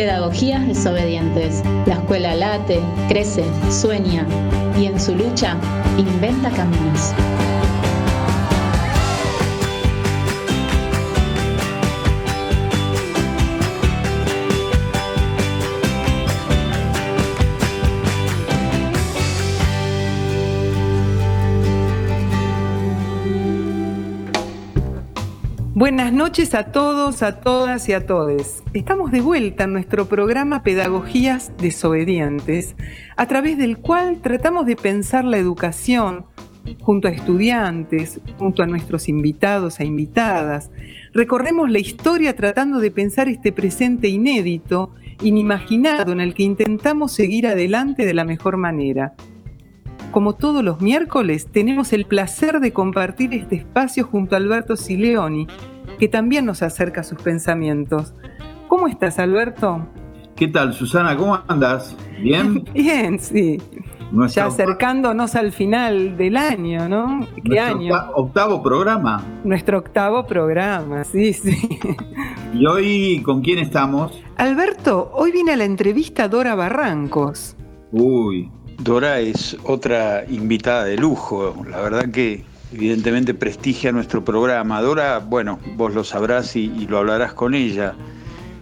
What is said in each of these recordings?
Pedagogías desobedientes. La escuela late, crece, sueña y en su lucha inventa caminos. Buenas noches a todos, a todas y a todes. Estamos de vuelta en nuestro programa Pedagogías Desobedientes, a través del cual tratamos de pensar la educación junto a estudiantes, junto a nuestros invitados e invitadas. Recorremos la historia tratando de pensar este presente inédito, inimaginado, en el que intentamos seguir adelante de la mejor manera. Como todos los miércoles, tenemos el placer de compartir este espacio junto a Alberto Sileoni, que también nos acerca a sus pensamientos. ¿Cómo estás, Alberto? ¿Qué tal, Susana? ¿Cómo andas? ¿Bien? Bien, sí. Ya acercándonos al final del año, ¿no? ¿Qué año? Octavo programa. Nuestro octavo programa, sí, sí. ¿Y hoy con quién estamos? Alberto, hoy viene a la entrevista Dora Barrancos. Uy, Dora es otra invitada de lujo, la verdad que evidentemente prestigia nuestro programa. Dora, bueno, vos lo sabrás y, lo hablarás con ella.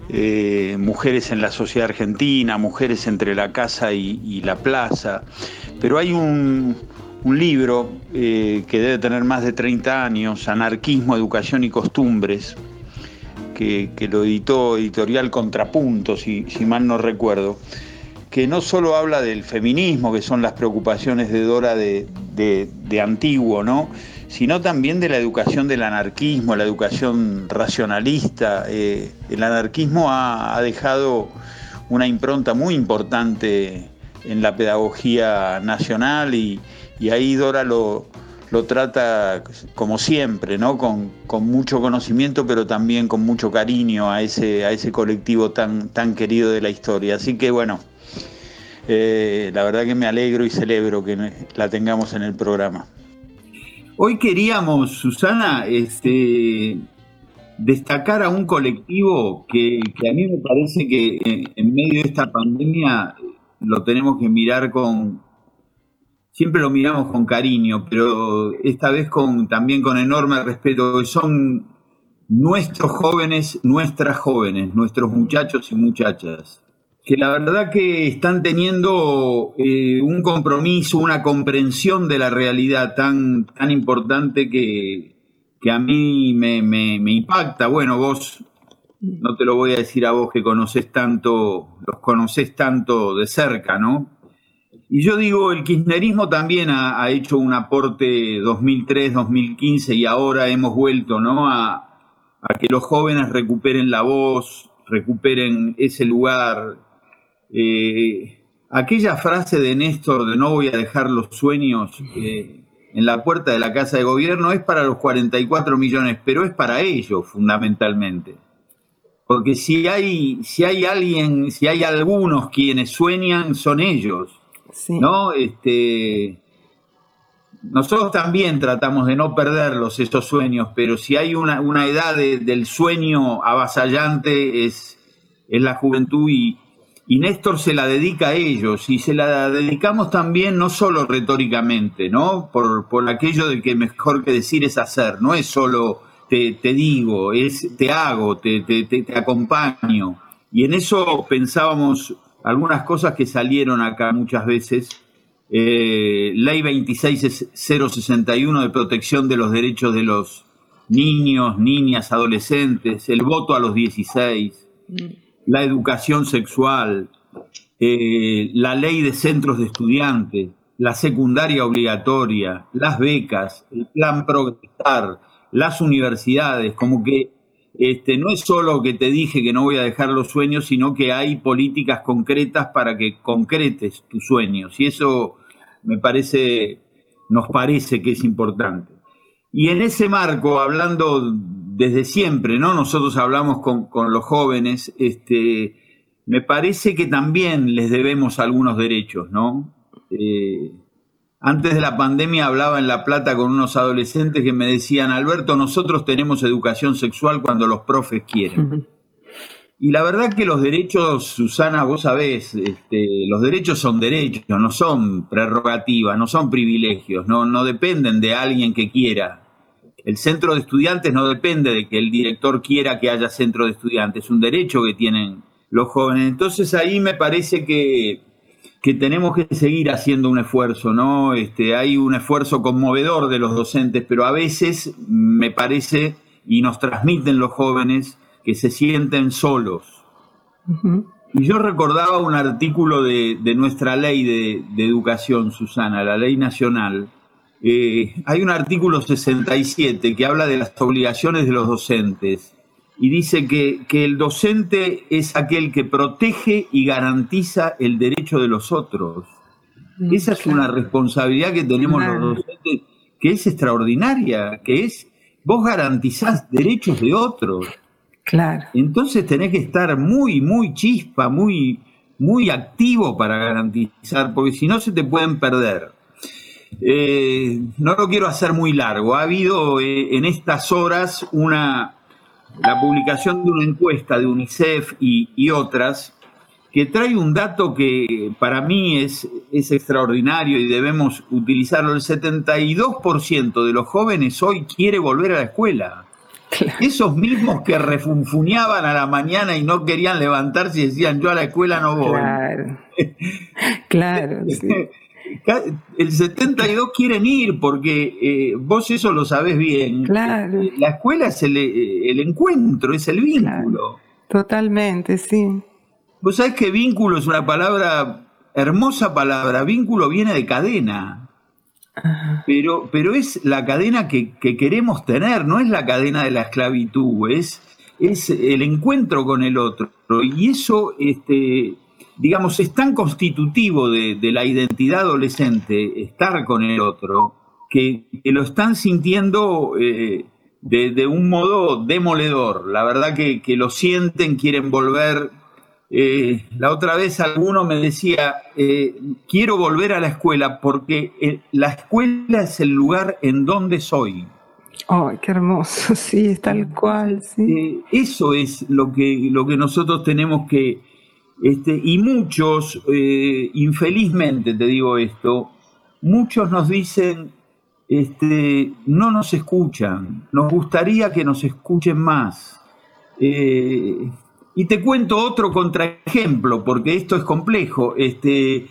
Eh, mujeres en la sociedad argentina, mujeres entre la casa y, la plaza. Pero hay un, libro eh, que debe tener más de 30 años, Anarquismo, Educación y Costumbres, que, lo editó Editorial Contrapunto, si mal no recuerdo que no solo habla del feminismo, que son las preocupaciones de Dora de, antiguo, ¿no? sino también de la educación del anarquismo, la educación racionalista. Eh, el anarquismo ha, dejado una impronta muy importante en la pedagogía nacional y, ahí Dora lo, lo, trata como siempre, ¿no? Con, mucho conocimiento, pero también con mucho cariño a ese, a ese colectivo tan, tan querido de la historia. Así que bueno, eh, la verdad que me alegro y celebro que la tengamos en el programa. Hoy queríamos, Susana, este, destacar a un colectivo que, a mí me parece que en, medio de esta pandemia lo tenemos que mirar con, siempre lo miramos con cariño, pero esta vez con, también con enorme respeto, que son nuestros jóvenes, nuestras jóvenes, nuestros muchachos y muchachas que la verdad que están teniendo eh, un compromiso, una comprensión de la realidad tan, tan importante que, a mí me, impacta. Bueno, vos, no te lo voy a decir a vos que conoces tanto, los conoces tanto de cerca, ¿no? Y yo digo, el kirchnerismo también ha, hecho un aporte 2003, 2015 y ahora hemos vuelto, ¿no? A, a que los jóvenes recuperen la voz, recuperen ese lugar eh, aquella frase de Néstor de no voy a dejar los sueños eh, en la puerta de la Casa de Gobierno es para los 44 millones, pero es para ellos fundamentalmente. Porque si hay, si hay alguien, si hay algunos quienes sueñan, son ellos. ¿No? Este, nosotros también tratamos de no perderlos, estos sueños, pero si hay una, edad del sueño avasallante es, es la juventud y, y Néstor se la dedica a ellos y se la dedicamos también no solo retóricamente, ¿no? Por, aquello de que mejor que decir es hacer, no es solo te, digo, es te hago, te, te, acompaño. Y en eso pensábamos algunas cosas que salieron acá muchas veces. Eh, ley 26061 de protección de los derechos de los niños, niñas, adolescentes, el voto a los 16 la educación sexual, eh, la ley de centros de estudiantes, la secundaria obligatoria, las becas, el plan Progresar, las universidades, como que este, no es solo que te dije que no voy a dejar los sueños, sino que hay políticas concretas para que concretes tus sueños. Y eso me parece, nos parece que es importante. Y en ese marco, hablando desde siempre, ¿no? Nosotros hablamos con, los jóvenes, este, me parece que también les debemos algunos derechos, ¿no? Eh, antes de la pandemia hablaba en La Plata con unos adolescentes que me decían, Alberto, nosotros tenemos educación sexual cuando los profes quieren. Y la verdad que los derechos, Susana, vos sabés, este, los derechos son derechos, no son prerrogativas, no son privilegios, no, dependen de alguien que quiera. El centro de estudiantes no depende de que el director quiera que haya centro de estudiantes, es un derecho que tienen los jóvenes. Entonces ahí me parece que, que tenemos que seguir haciendo un esfuerzo, ¿no? Este, hay un esfuerzo conmovedor de los docentes, pero a veces me parece, y nos transmiten los jóvenes, que se sienten solos. Y yo recordaba un artículo de, nuestra ley de, educación, Susana, la ley nacional. Eh, hay un artículo 67 que habla de las obligaciones de los docentes y dice que, que, el docente es aquel que protege y garantiza el derecho de los otros. Mm, Esa es una responsabilidad que tenemos los docentes que es extraordinaria, que es vos garantizás derechos de otros. Entonces tenés que estar muy, muy chispa, muy, muy activo para garantizar, porque si no se te pueden perder. Eh, no lo quiero hacer muy largo. Ha habido eh, en estas horas una, la publicación de una encuesta de UNICEF y, otras que trae un dato que para mí es, es extraordinario y debemos utilizarlo. El 72% de los jóvenes hoy quiere volver a la escuela. Esos mismos que refunfuñaban a la mañana y no querían levantarse y decían yo a la escuela no voy. Claro. claro El 72 quieren ir porque eh, vos eso lo sabés bien. Claro. Eh, la escuela es el, eh, encuentro, es el vínculo. Totalmente, sí. Vos sabés que vínculo es una palabra, hermosa palabra. Vínculo viene de cadena. Pero, pero es la cadena que, queremos tener, no es la cadena de la esclavitud, es, es el encuentro con el otro. Y eso, este, digamos, es tan constitutivo de, la identidad adolescente, estar con el otro, que, lo están sintiendo eh, de, un modo demoledor. La verdad que, que lo sienten, quieren volver eh, la otra vez alguno me decía, eh, quiero volver a la escuela porque eh, la escuela es el lugar en donde soy. ¡Ay, qué hermoso! Sí, es tal cual. Sí. eso es lo que, lo que nosotros tenemos que... Este, y muchos, infelizmente te digo esto, muchos nos dicen, este, no nos escuchan, nos gustaría que nos escuchen más. Y te cuento otro contraejemplo, porque esto es complejo. Este, eh,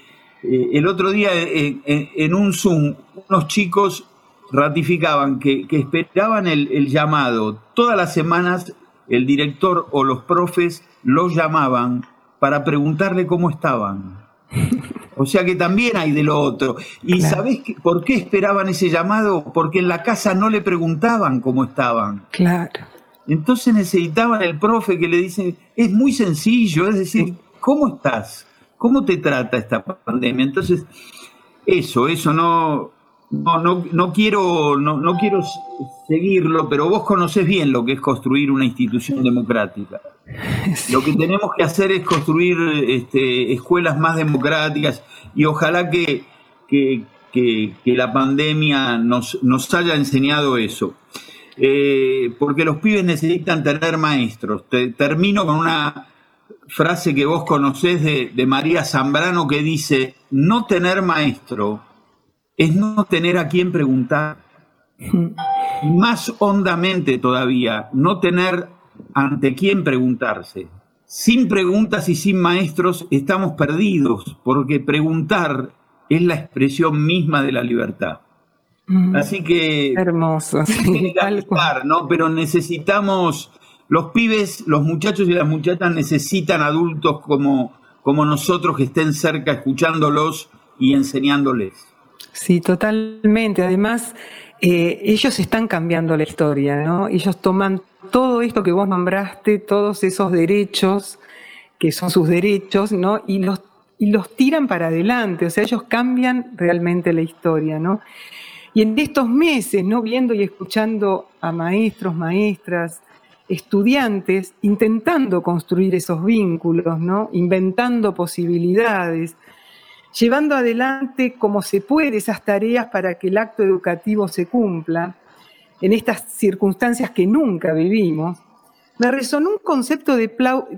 el otro día eh, en, un Zoom, unos chicos ratificaban que, esperaban el, llamado. Todas las semanas el director o los profes los llamaban para preguntarle cómo estaban. O sea que también hay de lo otro. ¿Y sabés por qué esperaban ese llamado? Porque en la casa no le preguntaban cómo estaban. Claro. Entonces necesitaban el profe que le dicen, es muy sencillo, es decir, ¿cómo estás? ¿Cómo te trata esta pandemia? Entonces, eso, eso no, no, no, quiero, no, no, quiero seguirlo, pero vos conocés bien lo que es construir una institución democrática. Lo que tenemos que hacer es construir este, escuelas más democráticas y ojalá que, que, que, que la pandemia nos, nos haya enseñado eso. Eh, porque los pibes necesitan tener maestros. termino con una frase que vos conocés de, de, María Zambrano que dice, no tener maestro es no tener a quién preguntar. Y más hondamente todavía, no tener ante quién preguntarse. Sin preguntas y sin maestros estamos perdidos, porque preguntar es la expresión misma de la libertad. Así que... Hermoso. Sí, ¿no? Pero necesitamos, los pibes, los muchachos y las muchachas necesitan adultos como, como nosotros que estén cerca escuchándolos y enseñándoles. Sí, totalmente. Además, eh, ellos están cambiando la historia, ¿no? Ellos toman todo esto que vos nombraste, todos esos derechos, que son sus derechos, ¿no? Y los, y los tiran para adelante, o sea, ellos cambian realmente la historia, ¿no? Y en estos meses, ¿no? viendo y escuchando a maestros, maestras, estudiantes, intentando construir esos vínculos, ¿no? inventando posibilidades, llevando adelante como se puede esas tareas para que el acto educativo se cumpla en estas circunstancias que nunca vivimos, Me resonó un concepto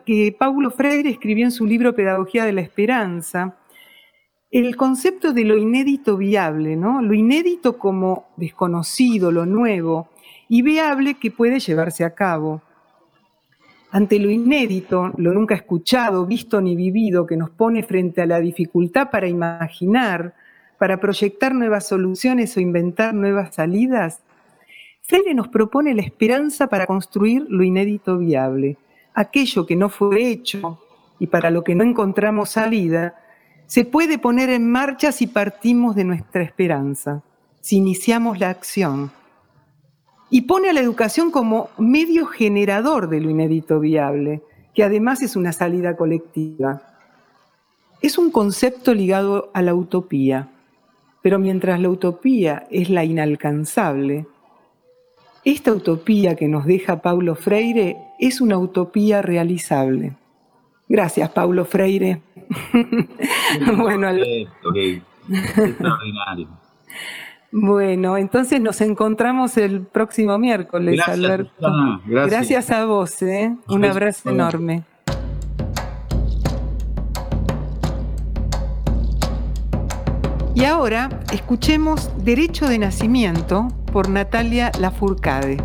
que Paulo Freire escribió en su libro Pedagogía de la Esperanza, el concepto de lo inédito viable, ¿no? Lo inédito como desconocido, lo nuevo, y viable que puede llevarse a cabo. Ante lo inédito, lo nunca escuchado, visto ni vivido, que nos pone frente a la dificultad para imaginar, para proyectar nuevas soluciones o inventar nuevas salidas, Freire nos propone la esperanza para construir lo inédito viable, aquello que no fue hecho y para lo que no encontramos salida, se puede poner en marcha si partimos de nuestra esperanza, si iniciamos la acción. Y pone a la educación como medio generador de lo inédito viable, que además es una salida colectiva. Es un concepto ligado a la utopía, pero mientras la utopía es la inalcanzable, esta utopía que nos deja Paulo Freire es una utopía realizable. Gracias, Paulo Freire. bueno, Bueno, entonces nos encontramos el próximo miércoles, Gracias, Alberto. Gracias. a vos, ¿eh? un abrazo enorme. Y ahora escuchemos Derecho de Nacimiento por Natalia Lafourcade.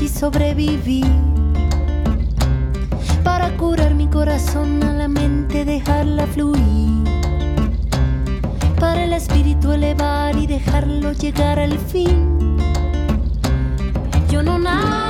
Y sobrevivir. Para curar mi corazón a la mente, dejarla fluir. Para el espíritu elevar y dejarlo llegar al fin. Yo no nací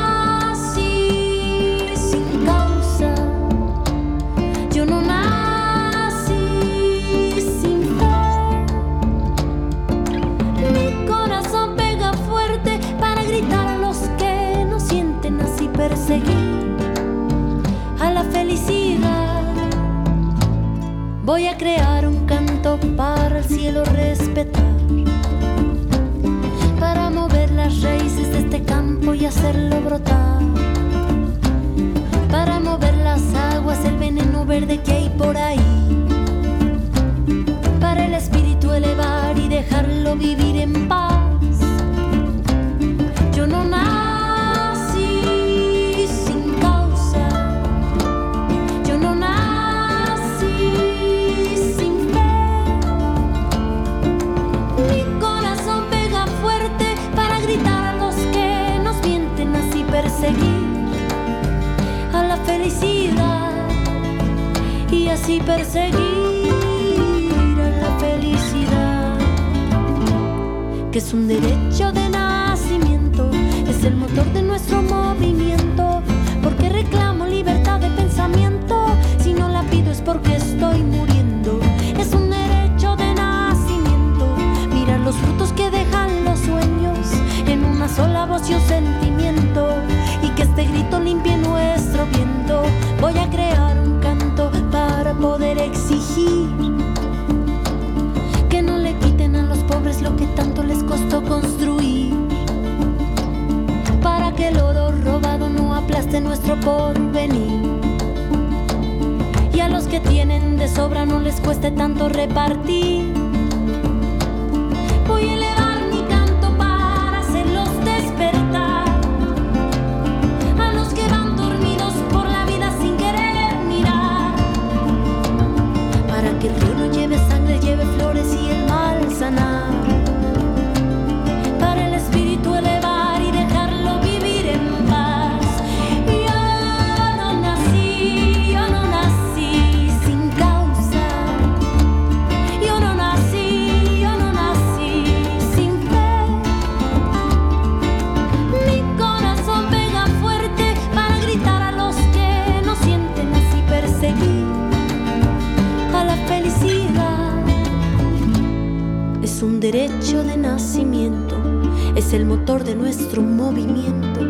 es el motor de nuestro movimiento,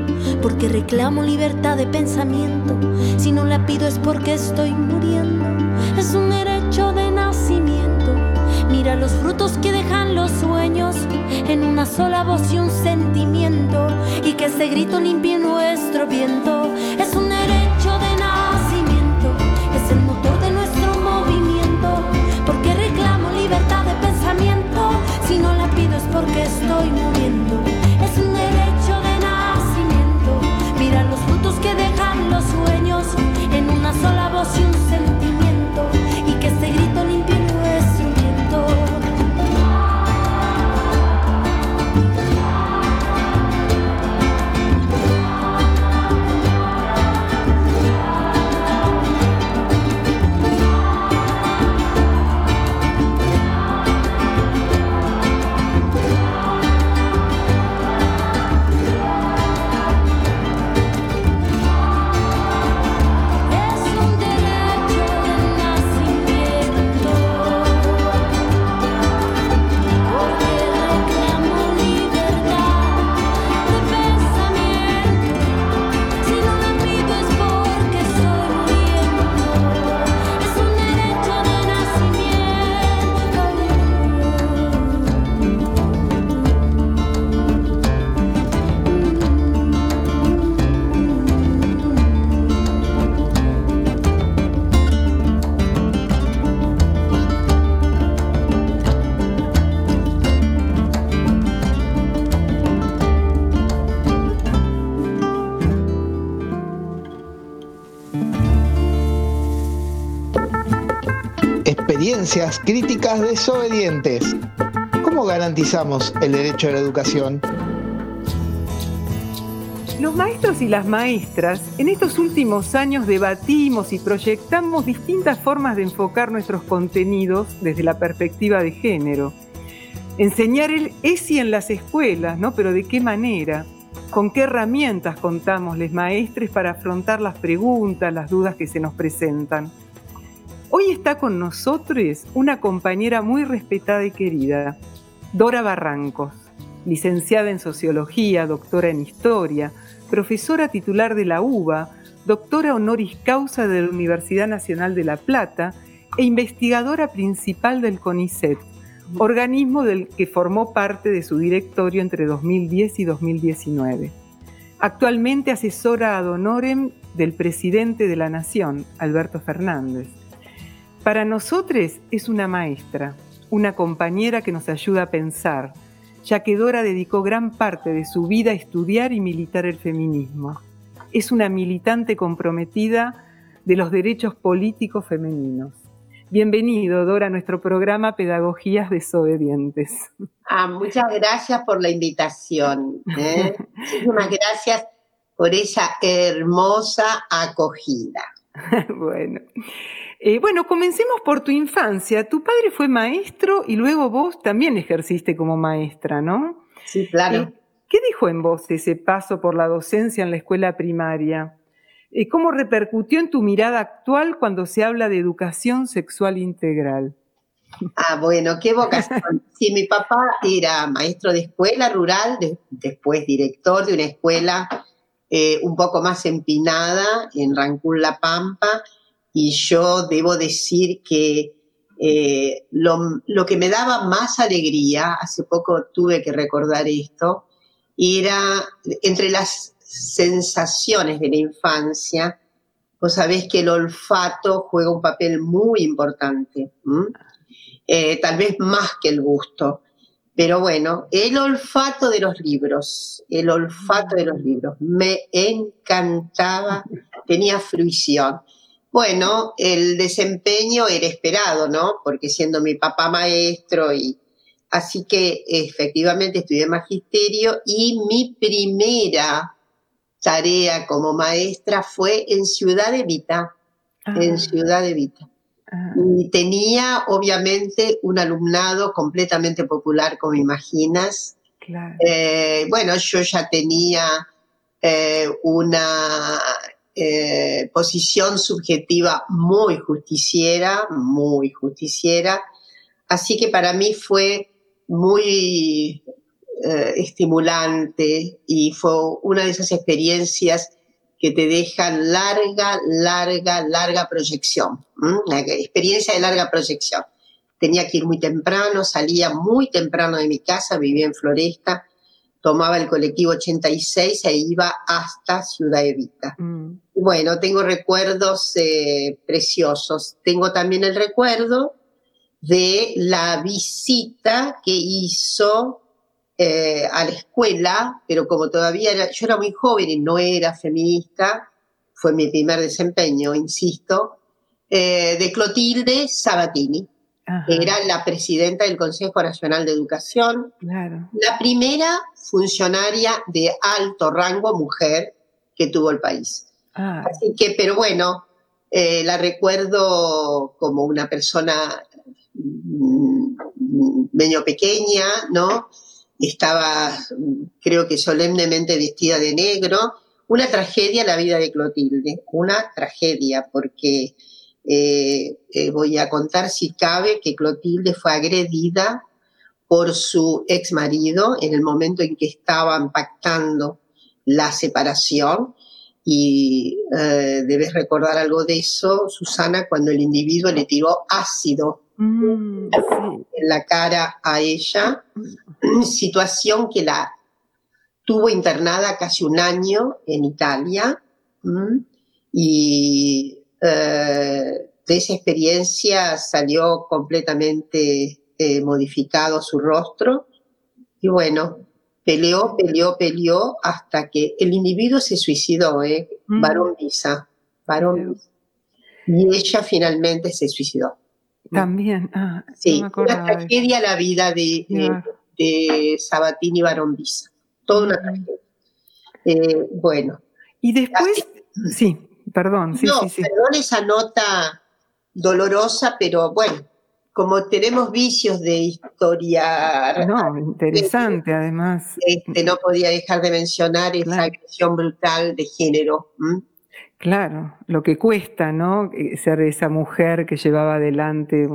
porque reclamo libertad de pensamiento, si no la pido es porque estoy muriendo, es un derecho de nacimiento, mira los frutos que dejan los sueños en una sola voz y un sentimiento, y que ese grito limpie nuestro viento, es un porque estoy muriendo, es un derecho de nacimiento, mira los frutos que dejan los sueños en una sola voz y un sentimiento, Críticas desobedientes. ¿Cómo garantizamos el derecho a la educación? Los maestros y las maestras en estos últimos años debatimos y proyectamos distintas formas de enfocar nuestros contenidos desde la perspectiva de género. Enseñar el ESI en las escuelas, ¿no? Pero ¿de qué manera? ¿Con qué herramientas contamos les maestres para afrontar las preguntas, las dudas que se nos presentan? Hoy está con nosotros una compañera muy respetada y querida, Dora Barrancos, licenciada en Sociología, doctora en Historia, profesora titular de la UBA, doctora honoris causa de la Universidad Nacional de La Plata e investigadora principal del CONICET, organismo del que formó parte de su directorio entre 2010 y 2019. Actualmente asesora ad honorem del presidente de la Nación, Alberto Fernández. Para nosotros es una maestra, una compañera que nos ayuda a pensar, ya que Dora dedicó gran parte de su vida a estudiar y militar el feminismo. Es una militante comprometida de los derechos políticos femeninos. Bienvenido, Dora, a nuestro programa Pedagogías Desobedientes. Ah, muchas gracias por la invitación. ¿eh? Muchísimas gracias por esa hermosa acogida. bueno. Eh, bueno, comencemos por tu infancia. Tu padre fue maestro y luego vos también ejerciste como maestra, ¿no? Sí, claro. Eh, ¿Qué dijo en vos ese paso por la docencia en la escuela primaria? Eh, ¿Cómo repercutió en tu mirada actual cuando se habla de educación sexual integral? Ah, bueno, qué vocación. Sí, mi papá era maestro de escuela rural, de- después director de una escuela eh, un poco más empinada en Rancún, La Pampa, y yo debo decir que eh, lo, lo que me daba más alegría, hace poco tuve que recordar esto, era entre las sensaciones de la infancia, vos sabés que el olfato juega un papel muy importante. eh, tal vez más que el gusto. Pero bueno, el olfato de los libros, el olfato de los libros, me encantaba, tenía fruición. Bueno, el desempeño era esperado, ¿no? Porque siendo mi papá maestro y así que efectivamente estudié magisterio y mi primera tarea como maestra fue en Ciudad Evita, en Ciudad Evita. Ah, Y tenía, obviamente, un alumnado completamente popular, como imaginas. claro. Eh, bueno, yo ya tenía eh, una eh, posición subjetiva muy justiciera, muy justiciera. Así que para mí fue muy estimulante y fue una de esas experiencias que te dejan larga, larga, larga proyección, experiencia de larga proyección. Tenía que ir muy temprano, salía muy temprano de mi casa, vivía en Floresta, tomaba el colectivo 86 e iba hasta Ciudad Evita. Mm. Bueno, tengo recuerdos eh, preciosos. Tengo también el recuerdo de la visita que hizo eh, a la escuela, pero como todavía era, yo era muy joven y no era feminista, fue mi primer desempeño, insisto, eh, de Clotilde Sabatini. Era la presidenta del Consejo Nacional de Educación, la primera funcionaria de alto rango mujer que tuvo el país. Ah. Así que, pero bueno, eh, la recuerdo como una persona mm, medio pequeña, ¿no? Estaba, creo que solemnemente vestida de negro. Una tragedia la vida de Clotilde, una tragedia, porque eh, eh, voy a contar si cabe que Clotilde fue agredida por su ex marido en el momento en que estaban pactando la separación. Y eh, debes recordar algo de eso, Susana, cuando el individuo le tiró ácido mm, en la cara a ella, situación que la tuvo internada casi un año en Italia. Y eh, de esa experiencia salió completamente eh, modificado su rostro. Y bueno, peleó, peleó, peleó hasta que el individuo se suicidó, ¿eh? Mm. Varón Visa, varón Y ella finalmente se suicidó. También, ah, sí, una tragedia la vida de, de, Sabatini Barón Visa, toda una tragedia. Eh, bueno. Y después, sí, perdón, sí, sí, sí. Perdón esa nota dolorosa, pero bueno, como tenemos vicios de historia. No, interesante además. Este, no podía dejar de mencionar esa agresión brutal de género. Claro, lo que cuesta, ¿no? Eh, ser esa mujer que llevaba adelante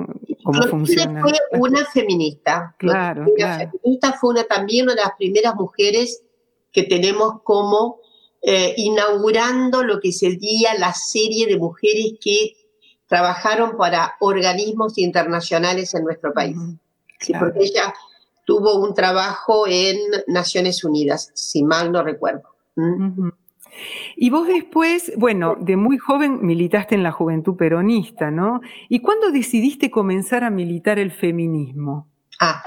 cómo funciona. Fue una feminista. Claro, claro. feminista fue una, también una de las primeras mujeres que tenemos como eh, inaugurando lo que sería la serie de mujeres que trabajaron para organismos internacionales en nuestro país. porque ella tuvo un trabajo en Naciones Unidas, si mal no recuerdo. ¿Mm? Y vos después, bueno, de muy joven militaste en la juventud peronista, ¿no? ¿Y cuándo decidiste comenzar a militar el feminismo? Ah,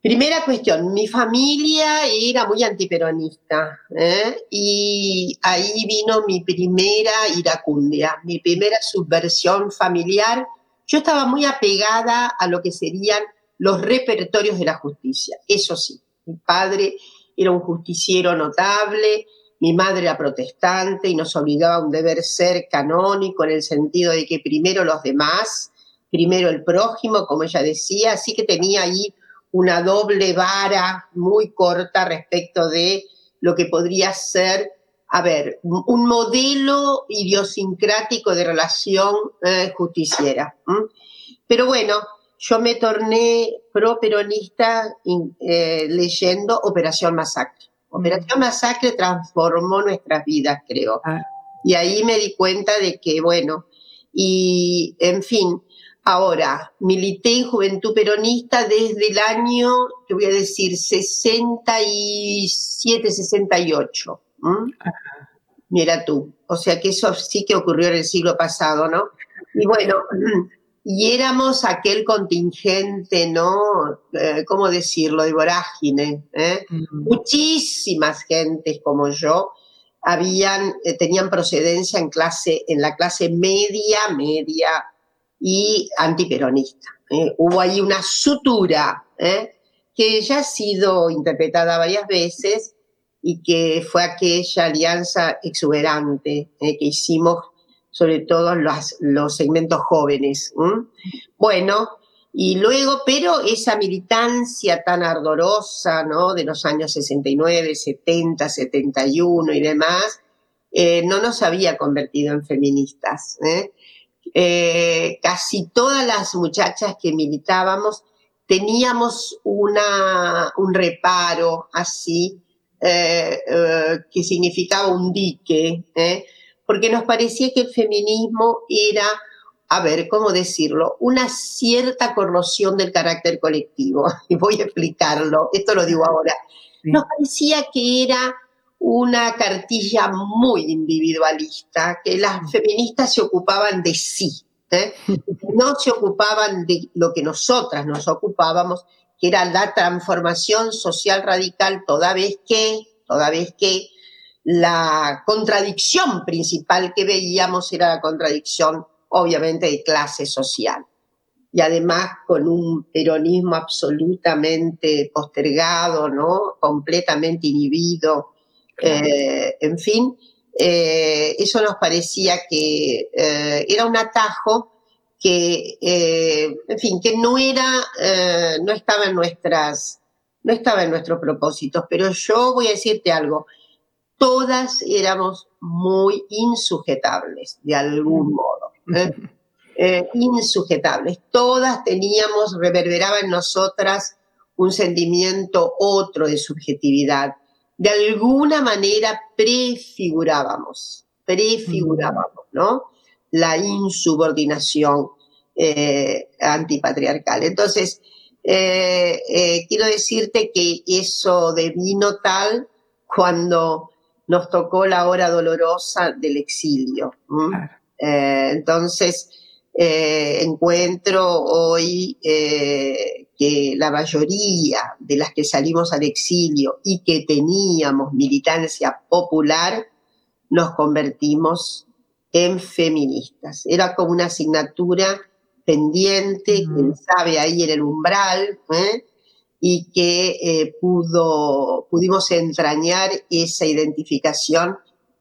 Primera cuestión, mi familia era muy antiperonista ¿eh? y ahí vino mi primera iracundia, mi primera subversión familiar. Yo estaba muy apegada a lo que serían los repertorios de la justicia, eso sí, mi padre era un justiciero notable, mi madre era protestante y nos obligaba a un deber ser canónico en el sentido de que primero los demás, primero el prójimo, como ella decía, así que tenía ahí una doble vara muy corta respecto de lo que podría ser, a ver, un modelo idiosincrático de relación eh, justiciera. Pero bueno, yo me torné pro-peronista eh, leyendo Operación Masacre. Operación Masacre transformó nuestras vidas, creo. Ah. Y ahí me di cuenta de que, bueno, y en fin, Ahora, milité en Juventud Peronista desde el año, te voy a decir, 67, 68. Mira tú. O sea que eso sí que ocurrió en el siglo pasado, ¿no? Y bueno, y éramos aquel contingente, ¿no? Eh, ¿Cómo decirlo? De vorágine. ¿eh? Muchísimas gentes como yo habían, eh, tenían procedencia en clase, en la clase media, media y antiperonista. ¿eh? Hubo ahí una sutura ¿eh? que ya ha sido interpretada varias veces y que fue aquella alianza exuberante ¿eh? que hicimos sobre todo los, los segmentos jóvenes. Bueno, y luego, pero esa militancia tan ardorosa, ¿no? De los años 69, 70, 71 y demás, no nos había convertido en feministas. Eh, casi todas las muchachas que militábamos teníamos una, un reparo así, eh, eh, que significaba un dique, porque nos parecía que el feminismo era, a ver, ¿cómo decirlo?, una cierta corrosión del carácter colectivo. Y voy a explicarlo, esto lo digo ahora. Nos parecía que era una cartilla muy individualista, que las mm. feministas se ocupaban de sí, ¿eh? no se ocupaban de lo que nosotras nos ocupábamos, que era la transformación social radical, toda vez que, toda vez que la contradicción principal que veíamos era la contradicción, obviamente, de clase social. Y además con un peronismo absolutamente postergado, ¿no? Completamente inhibido, eh, en fin, eh, eso nos parecía que eh, era un atajo que, en fin, que no era, no estaba en nuestras, no estaba en nuestros propósitos. Pero yo voy a decirte algo, todas éramos muy insujetables, de algún modo. insujetables. Todas teníamos, reverberaba en nosotras un sentimiento otro de subjetividad de alguna manera prefigurábamos, prefigurábamos, ¿no? La insubordinación eh, antipatriarcal. Entonces, eh, eh, quiero decirte que eso devino tal cuando nos tocó la hora dolorosa del exilio. entonces, encuentro hoy que la mayoría de las que salimos al exilio y que teníamos militancia popular, nos convertimos en feministas. Era como una asignatura pendiente, quién sabe, ahí en el umbral, ¿eh? y que eh, pudo, pudimos entrañar esa identificación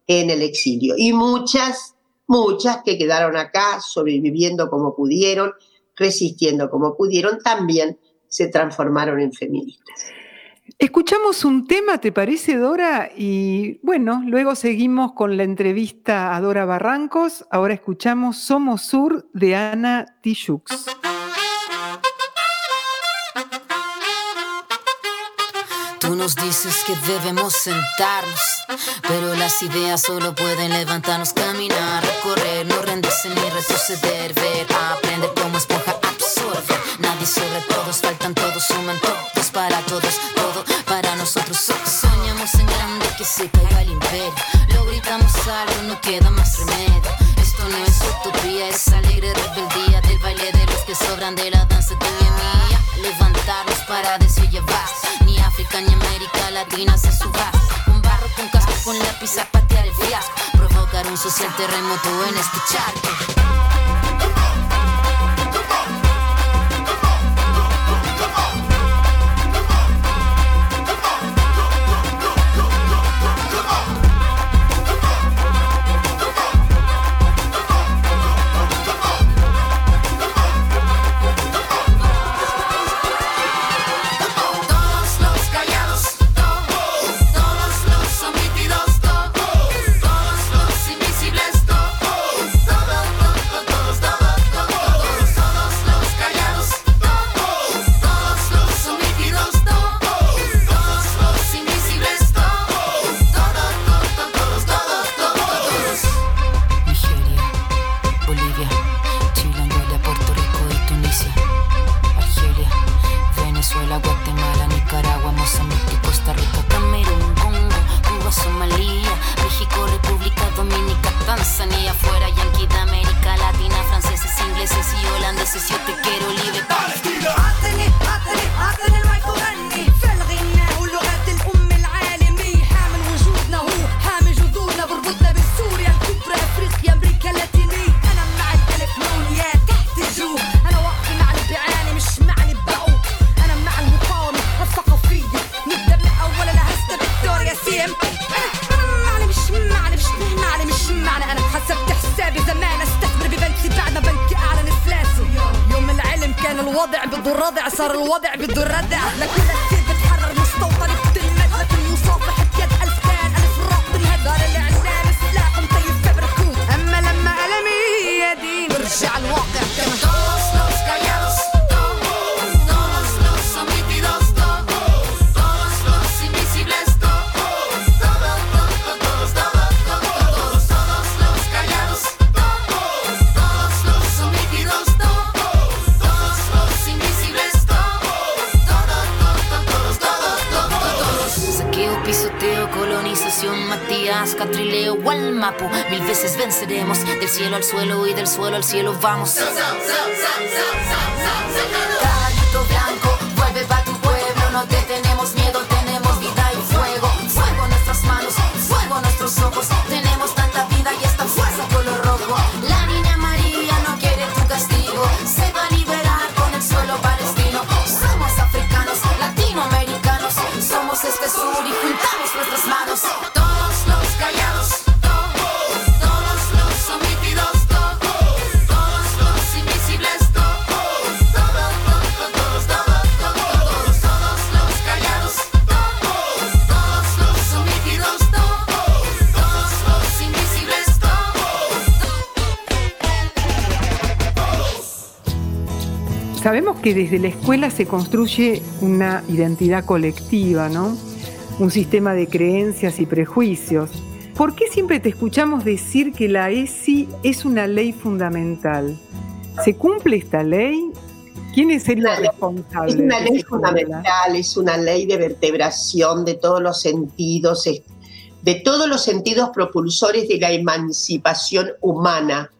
en el exilio. Y muchas, muchas que quedaron acá sobreviviendo como pudieron, resistiendo como pudieron, también se transformaron en feministas. Escuchamos un tema, ¿te parece, Dora? Y bueno, luego seguimos con la entrevista a Dora Barrancos. Ahora escuchamos Somos Sur de Ana Tijoux. Nos dices que debemos sentarnos, pero las ideas solo pueden levantarnos, caminar, recorrer, no rendirse ni retroceder, ver, aprender como esponja absorber. Nadie sobre todos, faltan todos, suman todos para todos, todo para nosotros. Soñamos en grande que se caiga el imperio. Lo gritamos algo, no queda más remedio. Esto no es utopía, es alegre rebeldía del baile de los que sobran de la danza y mía. Levantarnos para decir. África ni América Latina se suba. Un barro con casco, con lápiz a patear el fiasco. Provocar un social terremoto en. Concepción, الوضع بده الرضع صار الوضع بده الردع لكلك Mil veces venceremos, del cielo al suelo y del suelo al cielo vamos. Que desde la escuela se construye una identidad colectiva, ¿no? Un sistema de creencias y prejuicios. ¿Por qué siempre te escuchamos decir que la ESI es una ley fundamental? ¿Se cumple esta ley? ¿Quién sería el responsable? Es una ley fundamental, es una ley de vertebración de todos los sentidos, es- de todos los sentidos propulsores de la emancipación humana,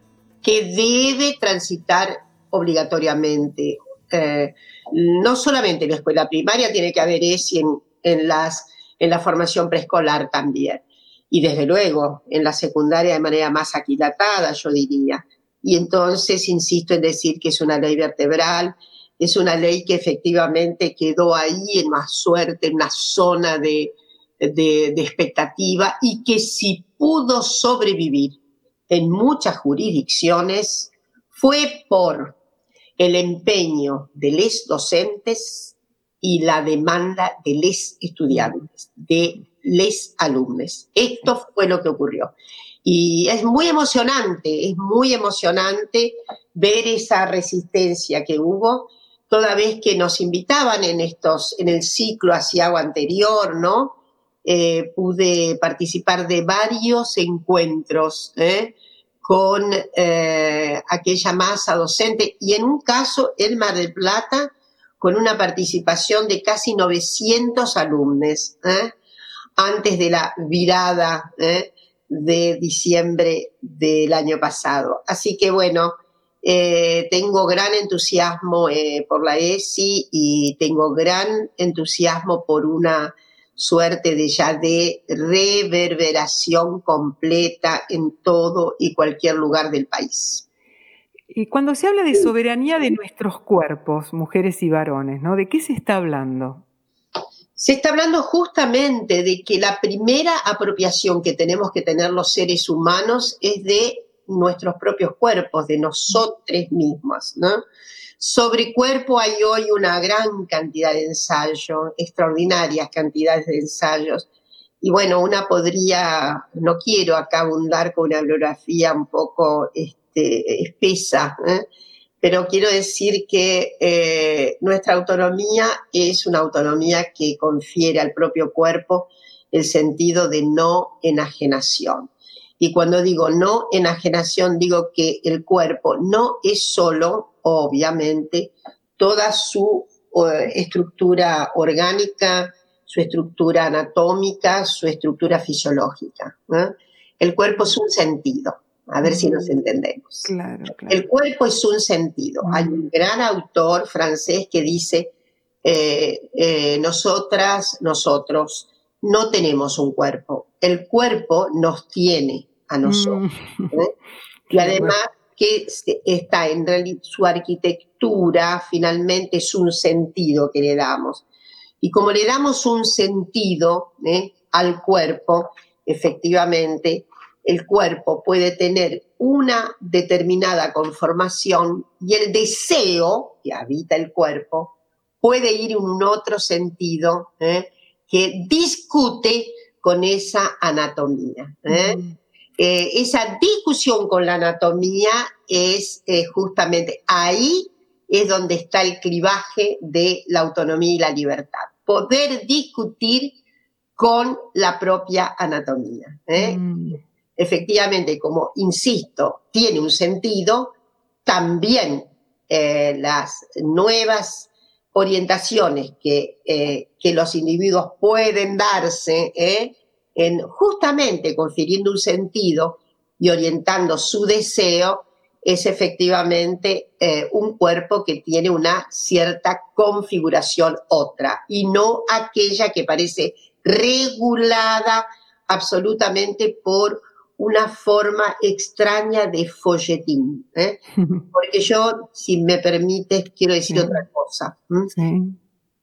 que debe transitar obligatoriamente. Eh, no solamente en la escuela primaria, tiene que haber ESI en, en las, en la formación preescolar también. Y desde luego, en la secundaria de manera más aquilatada, yo diría. Y entonces insisto en decir que es una ley vertebral, es una ley que efectivamente quedó ahí en más suerte, en una zona de, de- de expectativa y que si pudo sobrevivir en muchas jurisdicciones fue por el empeño de les docentes y la demanda de les estudiantes, de les alumnos. Esto fue lo que ocurrió. Y es muy emocionante, es muy emocionante ver esa resistencia que hubo toda vez que nos invitaban en estos, en el ciclo asiago anterior, ¿no? Eh, pude participar de varios encuentros ¿eh? Con eh, aquella masa docente y en un caso, en Mar del Plata, con una participación de casi 900 alumnos, ¿eh? antes de la virada ¿eh? de diciembre del año pasado. Así que bueno, tengo gran entusiasmo por la ESI y tengo gran entusiasmo por una suerte de ya de reverberación completa en todo y cualquier lugar del país. Y cuando se habla de soberanía de nuestros cuerpos, mujeres y varones, ¿no? ¿De qué se está hablando? Se está hablando justamente de que la primera apropiación que tenemos que tener los seres humanos es de nuestros propios cuerpos, de nosotros mismos, ¿no? Sobre cuerpo hay hoy una gran cantidad de ensayos, extraordinarias cantidades de ensayos. Y bueno, una podría, no quiero acá abundar con una bibliografía un poco este, espesa, ¿eh? pero quiero decir que eh, nuestra autonomía es una autonomía que confiere al propio cuerpo el sentido de no enajenación. Y cuando digo no enajenación, digo que el cuerpo no es solo, obviamente, toda su eh, estructura orgánica, su estructura anatómica, su estructura fisiológica. ¿eh? El cuerpo es un sentido, a ver si nos entendemos. Claro, claro. El cuerpo es un sentido. Hay un gran autor francés que dice, eh, eh, nosotras, nosotros, no tenemos un cuerpo. El cuerpo nos tiene a nosotros. ¿eh? Y además que está en reali- su arquitectura, finalmente es un sentido que le damos. Y como le damos un sentido ¿eh? al cuerpo, efectivamente, el cuerpo puede tener una determinada conformación y el deseo que habita el cuerpo puede ir en un otro sentido ¿eh? que discute con esa anatomía. ¿eh? Eh, esa discusión con la anatomía es eh, justamente ahí es donde está el clivaje de la autonomía y la libertad. Poder discutir con la propia anatomía. ¿eh? Efectivamente, como insisto, tiene un sentido, también las nuevas orientaciones que, que los individuos pueden darse, ¿eh? En justamente confiriendo un sentido y orientando su deseo, es efectivamente eh, un cuerpo que tiene una cierta configuración otra y no aquella que parece regulada absolutamente por una forma extraña de folletín. ¿eh? Porque yo, si me permites, quiero decir otra cosa.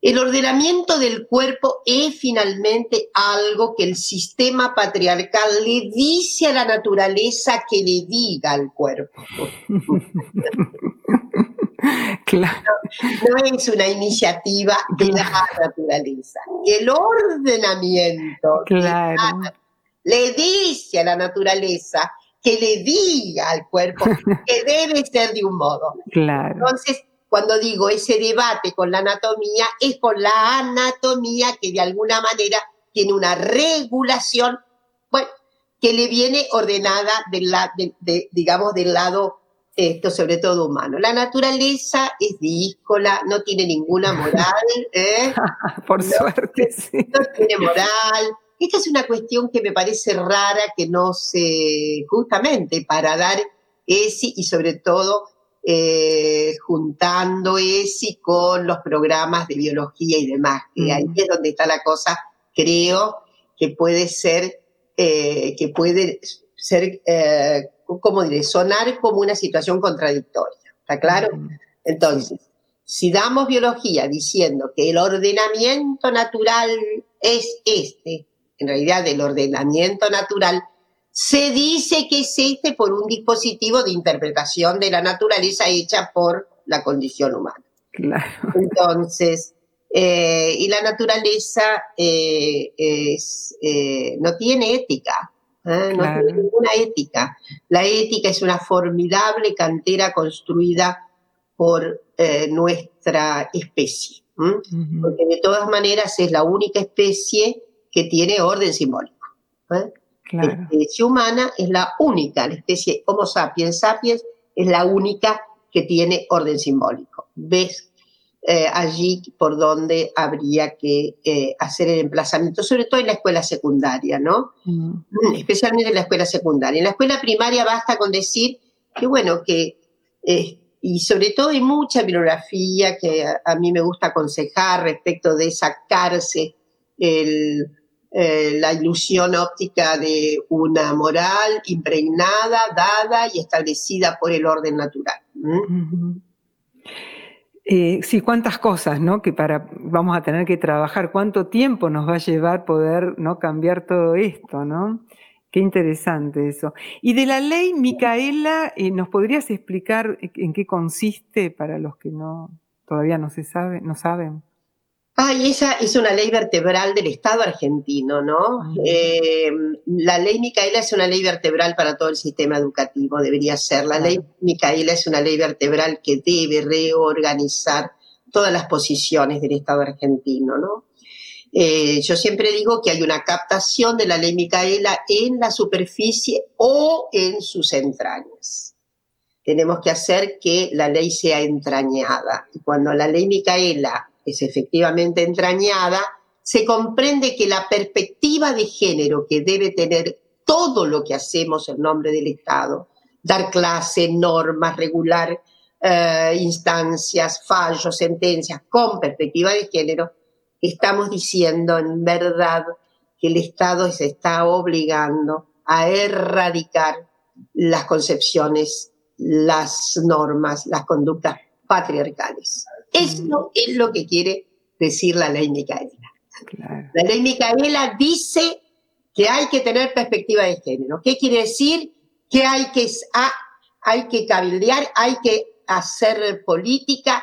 El ordenamiento del cuerpo es finalmente algo que el sistema patriarcal le dice a la naturaleza que le diga al cuerpo. Claro. No, es una iniciativa de la naturaleza. El ordenamiento Claro. le dice a la naturaleza que le diga al cuerpo que debe ser de un modo. Claro. Entonces, cuando digo ese debate con la anatomía, es con la anatomía que de alguna manera tiene una regulación, bueno, que le viene ordenada del la- de- de- digamos, del lado, esto sobre todo humano. La naturaleza es díscola, no tiene ninguna moral, ¿eh? Por suerte, sí. no tiene moral. Esta es una cuestión que me parece rara que no se, justamente para dar ESI y sobre todo eh, juntando ESI con los programas de biología y demás, que Mm. ahí es donde está la cosa, creo que puede ser, eh, que puede ser, eh, ¿cómo diré? Sonar como una situación contradictoria, ¿está claro? Entonces, si damos biología diciendo que el ordenamiento natural es este, en realidad el ordenamiento natural se dice que es este por un dispositivo de interpretación de la naturaleza hecha por la condición humana. Claro. Entonces, eh, y la naturaleza eh, es, eh, no tiene ética, no Claro. tiene ninguna ética. La ética es una formidable cantera construida por nuestra especie, porque de todas maneras es la única especie que tiene orden simbólico. La especie humana es la única, la especie Homo sapiens sapiens es la única que tiene orden simbólico. ¿Ves? Eh, allí por donde habría que eh, hacer el emplazamiento, sobre todo en la escuela secundaria, ¿no? Mm. especialmente en la escuela secundaria. En la escuela primaria basta con decir que, bueno, que, eh, y sobre todo hay mucha bibliografía que a, a mí me gusta aconsejar respecto de sacarse el, eh, la ilusión óptica de una moral impregnada, dada y establecida por el orden natural. Eh, sí, cuántas cosas, ¿no? Que para vamos a tener que trabajar, cuánto tiempo nos va a llevar poder, ¿no? Cambiar todo esto, ¿no? Qué interesante eso. Y de la ley, Micaela, eh, ¿nos podrías explicar en qué consiste para los que no todavía no se sabe, no saben? Ay, esa es una ley vertebral del Estado argentino, ¿no? Eh, la ley Micaela es una ley vertebral para todo el sistema educativo, debería ser. La ley Micaela es una ley vertebral que debe reorganizar todas las posiciones del Estado argentino, ¿no? Eh, yo siempre digo que hay una captación de la ley Micaela en la superficie o en sus entrañas. Tenemos que hacer que la ley sea entrañada. Y cuando la ley Micaela es efectivamente entrañada, se comprende que la perspectiva de género que debe tener todo lo que hacemos en nombre del Estado, dar clase, normas, regular eh, instancias, fallos, sentencias con perspectiva de género, estamos diciendo en verdad que el Estado se está obligando a erradicar las concepciones, las normas, las conductas patriarcales. Eso es lo que quiere decir la ley Micaela. Claro. La ley Micaela dice que hay que tener perspectiva de género. ¿Qué quiere decir? Que hay que, hay que cabildear, hay que hacer política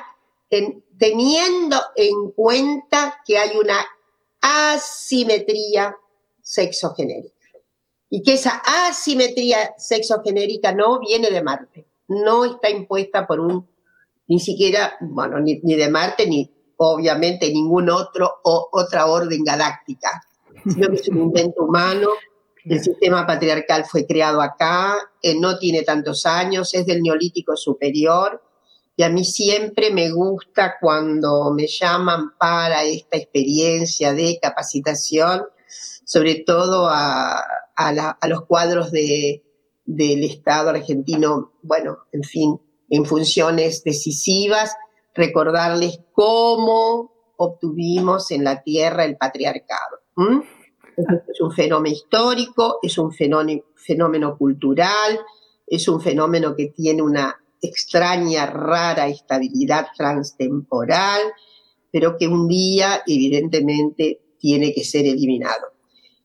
en- teniendo en cuenta que hay una asimetría sexogenérica. Y que esa asimetría sexogenérica no viene de Marte, no está impuesta por un, ni siquiera, bueno, ni, ni de Marte, ni obviamente ningún otro o otra orden galáctica, sino que es un invento humano. El sistema patriarcal fue creado acá, eh, no tiene tantos años, es del neolítico superior. Y a mí siempre me gusta cuando me llaman para esta experiencia de capacitación, sobre todo a, los cuadros de, del Estado argentino, bueno, en fin, en funciones decisivas, recordarles cómo obtuvimos en la tierra el patriarcado. Es un fenómeno histórico, es un fenómeno cultural, es un fenómeno que tiene una extraña, rara estabilidad transtemporal, pero que un día evidentemente tiene que ser eliminado.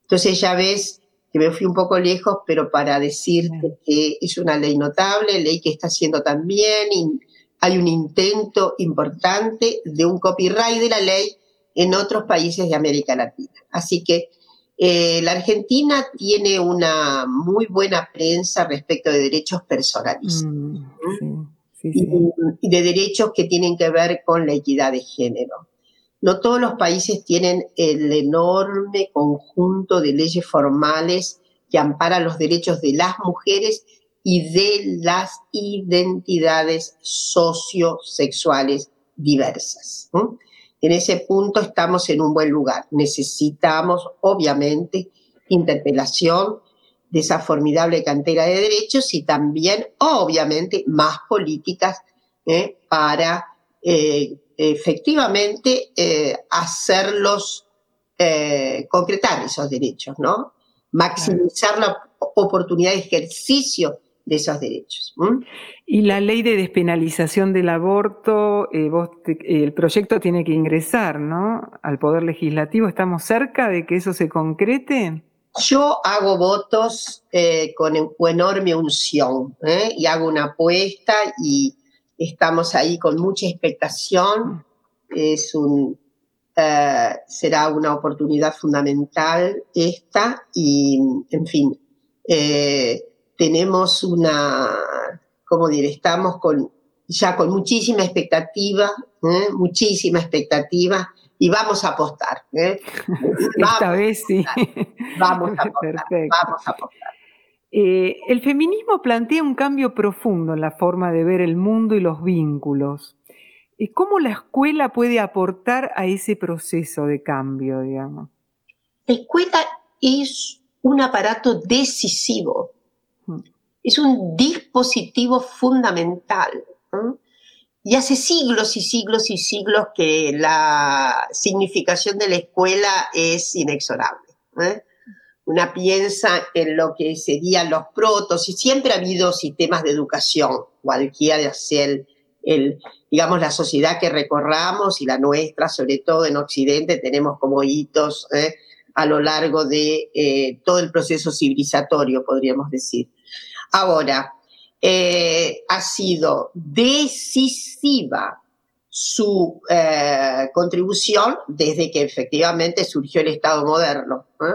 Entonces ya ves que me fui un poco lejos, pero para decirte que es una ley notable, ley que está haciendo también, y hay un intento importante de un copyright de la ley en otros países de América Latina. Así que eh, la Argentina tiene una muy buena prensa respecto de derechos personalistas mm, Y, de derechos que tienen que ver con la equidad de género. No todos los países tienen el enorme conjunto de leyes formales que amparan los derechos de las mujeres y de las identidades sociosexuales diversas. En ese punto estamos en un buen lugar. Necesitamos, obviamente, interpelación de esa formidable cantera de derechos y también, obviamente, más políticas ¿eh? para eh, efectivamente eh, hacerlos concretar esos derechos, ¿no? Maximizar la oportunidad de ejercicio de esos derechos. Y la ley de despenalización del aborto, eh, el proyecto tiene que ingresar, ¿no? Al Poder Legislativo. ¿Estamos cerca de que eso se concrete? Yo hago votos eh, con enorme unción ¿eh? y hago una apuesta y estamos ahí con mucha expectación. Es un, será una oportunidad fundamental esta y, en fin, tenemos una, como diré, estamos con, ya con muchísima expectativa, ¿eh? muchísima expectativa, y vamos a apostar. ¿eh? Esta vez sí. Vamos a apostar. Vamos a apostar. Eh, el feminismo plantea un cambio profundo en la forma de ver el mundo y los vínculos. ¿Cómo la escuela puede aportar a ese proceso de cambio, digamos? La escuela es un aparato decisivo es un dispositivo fundamental. Y hace siglos y siglos y siglos que la significación de la escuela es inexorable. ¿eh? Una piensa en lo que serían los protos, y siempre ha habido sistemas de educación, cualquiera sea el, el, digamos, la sociedad que recorramos y la nuestra, sobre todo en Occidente, tenemos como hitos ¿eh? a lo largo de eh, todo el proceso civilizatorio, podríamos decir. Ahora, eh, ha sido decisiva su eh, contribución desde que efectivamente surgió el Estado moderno. ¿eh?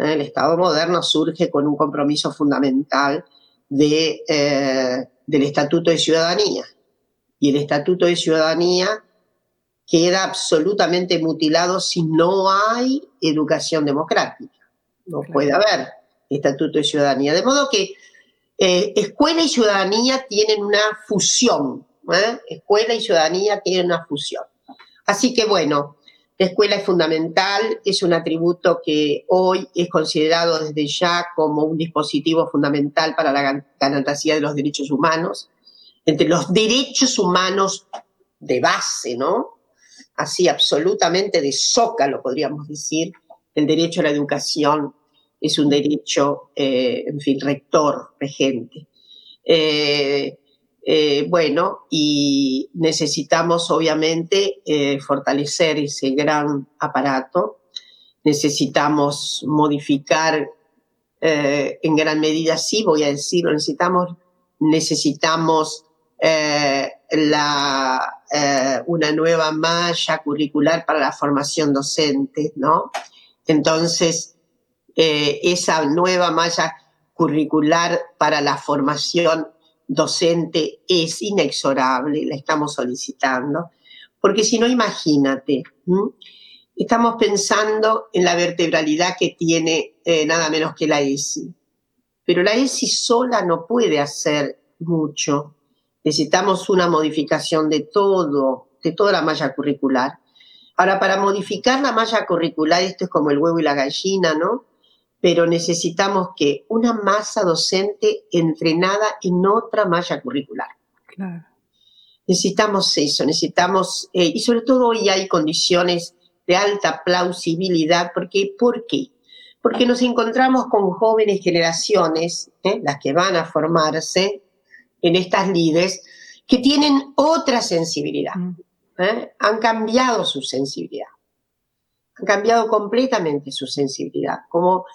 El Estado moderno surge con un compromiso fundamental de, del Estatuto de Ciudadanía. Y el Estatuto de Ciudadanía queda absolutamente mutilado si no hay educación democrática. No puede haber Estatuto de Ciudadanía. De modo que eh, escuela y ciudadanía tienen una fusión. ¿eh? Escuela y ciudadanía tienen una fusión. Así que bueno, la escuela es fundamental, es un atributo que hoy es considerado desde ya como un dispositivo fundamental para la garantía de los derechos humanos, entre los derechos humanos de base, ¿no? Así absolutamente de zócalo, podríamos decir, el derecho a la educación, es un derecho, eh, en fin, rector, regente. Eh, eh, bueno, y necesitamos obviamente fortalecer ese gran aparato, necesitamos modificar en gran medida, sí, voy a decirlo, necesitamos, necesitamos una nueva malla curricular para la formación docente, ¿no? Entonces, eh, esa nueva malla curricular para la formación docente es inexorable, la estamos solicitando, porque si no, imagínate, estamos pensando en la vertebralidad que tiene eh, nada menos que la ESI, pero la ESI sola no puede hacer mucho. Necesitamos una modificación de todo, de toda la malla curricular. Ahora, para modificar la malla curricular, esto es como el huevo y la gallina, ¿no? Pero necesitamos que una masa docente entrenada en otra malla curricular. Claro. Necesitamos eso, necesitamos, eh, y sobre todo hoy hay condiciones de alta plausibilidad, porque, ¿por qué? Porque nos encontramos con jóvenes generaciones, ¿eh? las que van a formarse en estas líderes, que tienen otra sensibilidad. Mm. ¿eh? Han cambiado su sensibilidad. Han cambiado completamente su sensibilidad. Como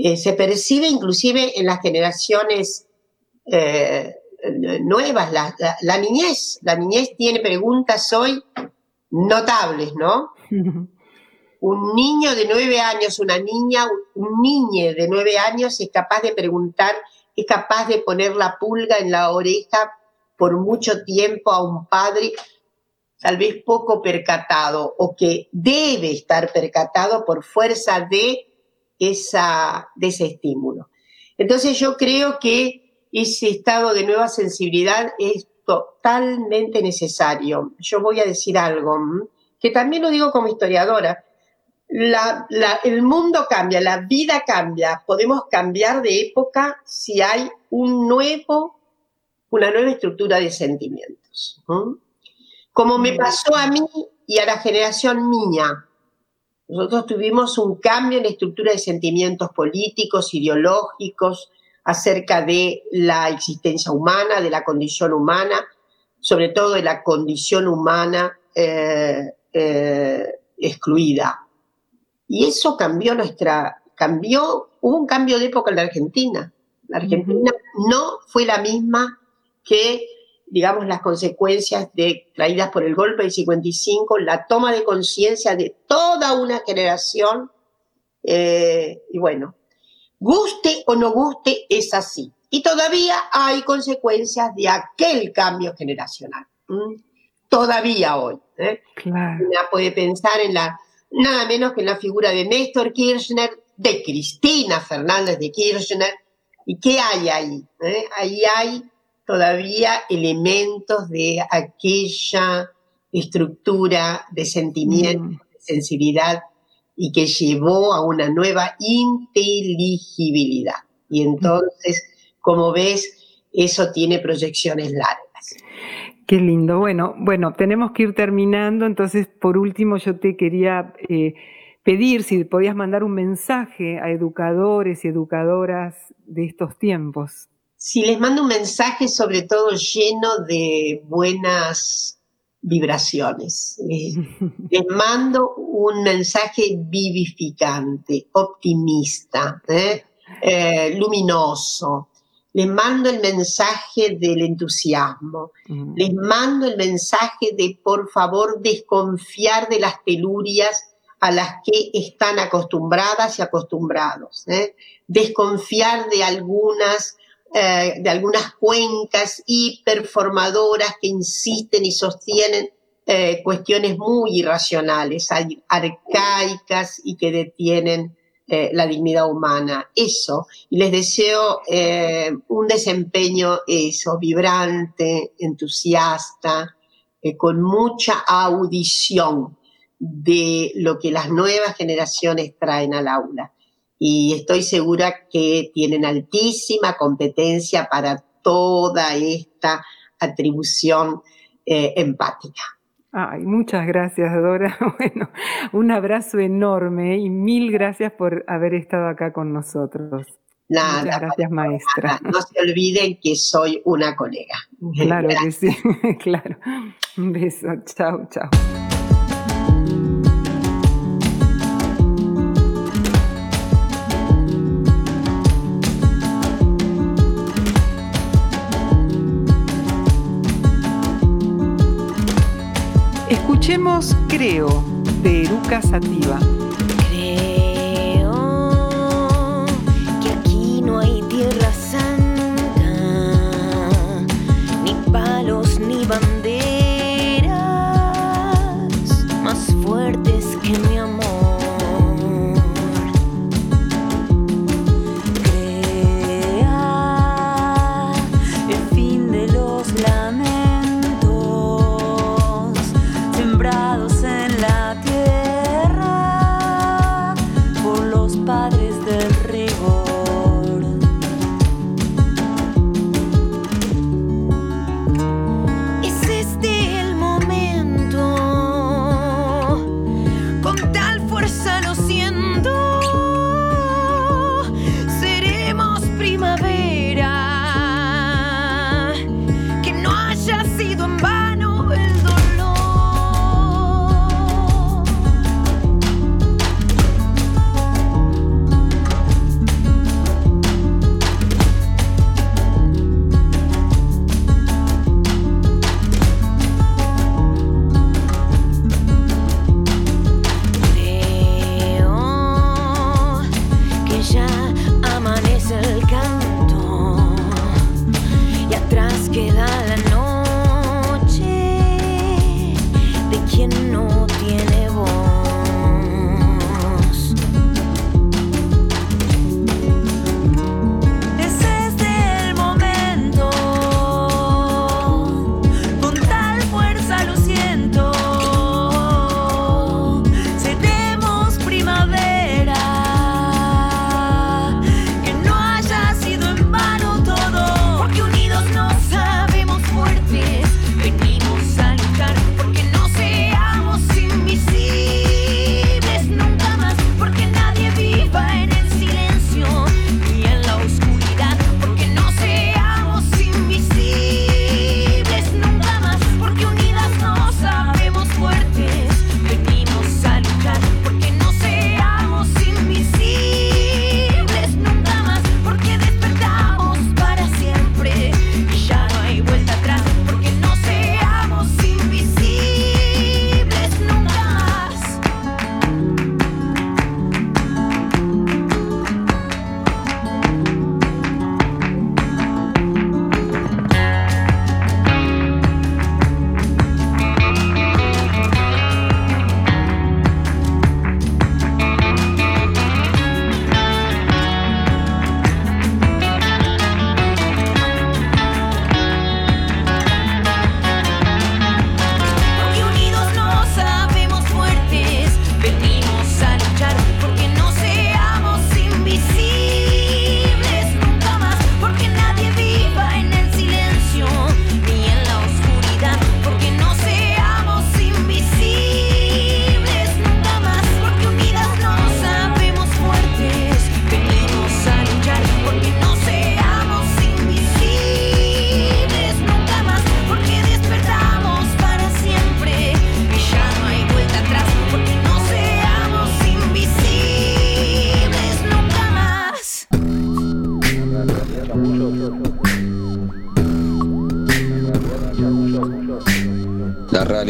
eh, se percibe inclusive en las generaciones eh, nuevas, la, la- la niñez. La niñez tiene preguntas hoy notables, ¿no? Un niño de nueve años, una niña, un niño de nueve años es capaz de preguntar, es capaz de poner la pulga en la oreja por mucho tiempo a un padre tal vez poco percatado o que debe estar percatado por fuerza de, esa, de ese estímulo. Entonces yo creo que ese estado de nueva sensibilidad es totalmente necesario. Yo voy a decir algo, que también lo digo como historiadora. La- la- el mundo cambia, la vida cambia. Podemos cambiar de época si hay un nuevo, una nueva estructura de sentimientos. Como me pasó a mí y a la generación mía. Nosotros tuvimos un cambio en la estructura de sentimientos políticos, ideológicos, acerca de la existencia humana, de la condición humana, sobre todo de la condición humana eh, eh, excluida. Y eso cambió nuestra, cambió, hubo un cambio de época en la Argentina. La Argentina no fue la misma que, digamos, las consecuencias de, traídas por el golpe del 55, la toma de conciencia de toda una generación. eh, y bueno, guste o no guste, es así. Y todavía hay consecuencias de aquel cambio generacional. ¿m? Todavía hoy. ¿eh? Claro. Una puede pensar en la, nada menos que en la figura de Néstor Kirchner, de Cristina Fernández de Kirchner. ¿Y qué hay ahí? eh? Ahí hay todavía elementos de aquella estructura de sentimiento, Mm. de sensibilidad y que llevó a una nueva inteligibilidad. Y entonces, como ves, eso tiene proyecciones largas. Qué lindo. Bueno, bueno, tenemos que ir terminando. Entonces, por último, yo te quería eh, pedir si podías mandar un mensaje a educadores y educadoras de estos tiempos. Si les mando un mensaje sobre todo lleno de buenas vibraciones, les, les mando un mensaje vivificante, optimista, ¿eh? Eh, luminoso. Les mando el mensaje del entusiasmo. Mm. Les mando el mensaje de, por favor, desconfiar de las telurias a las que están acostumbradas y acostumbrados. ¿eh? Desconfiar de algunas, eh, de algunas cuencas hiperformadoras que insisten y sostienen eh, cuestiones muy irracionales, arcaicas y que detienen eh, la dignidad humana. Eso. Y les deseo un desempeño, eso, vibrante, entusiasta, con mucha audición de lo que las nuevas generaciones traen al aula. Y estoy segura que tienen altísima competencia para toda esta atribución eh, empática. Ay, muchas gracias, Dora. Bueno, un abrazo enorme y mil gracias por haber estado acá con nosotros. Nada, Muchas gracias, maestra. no se olviden que soy una colega. Claro que sí, claro. Un beso, chao, chao. Escuchemos Creo de Eruca Sativa.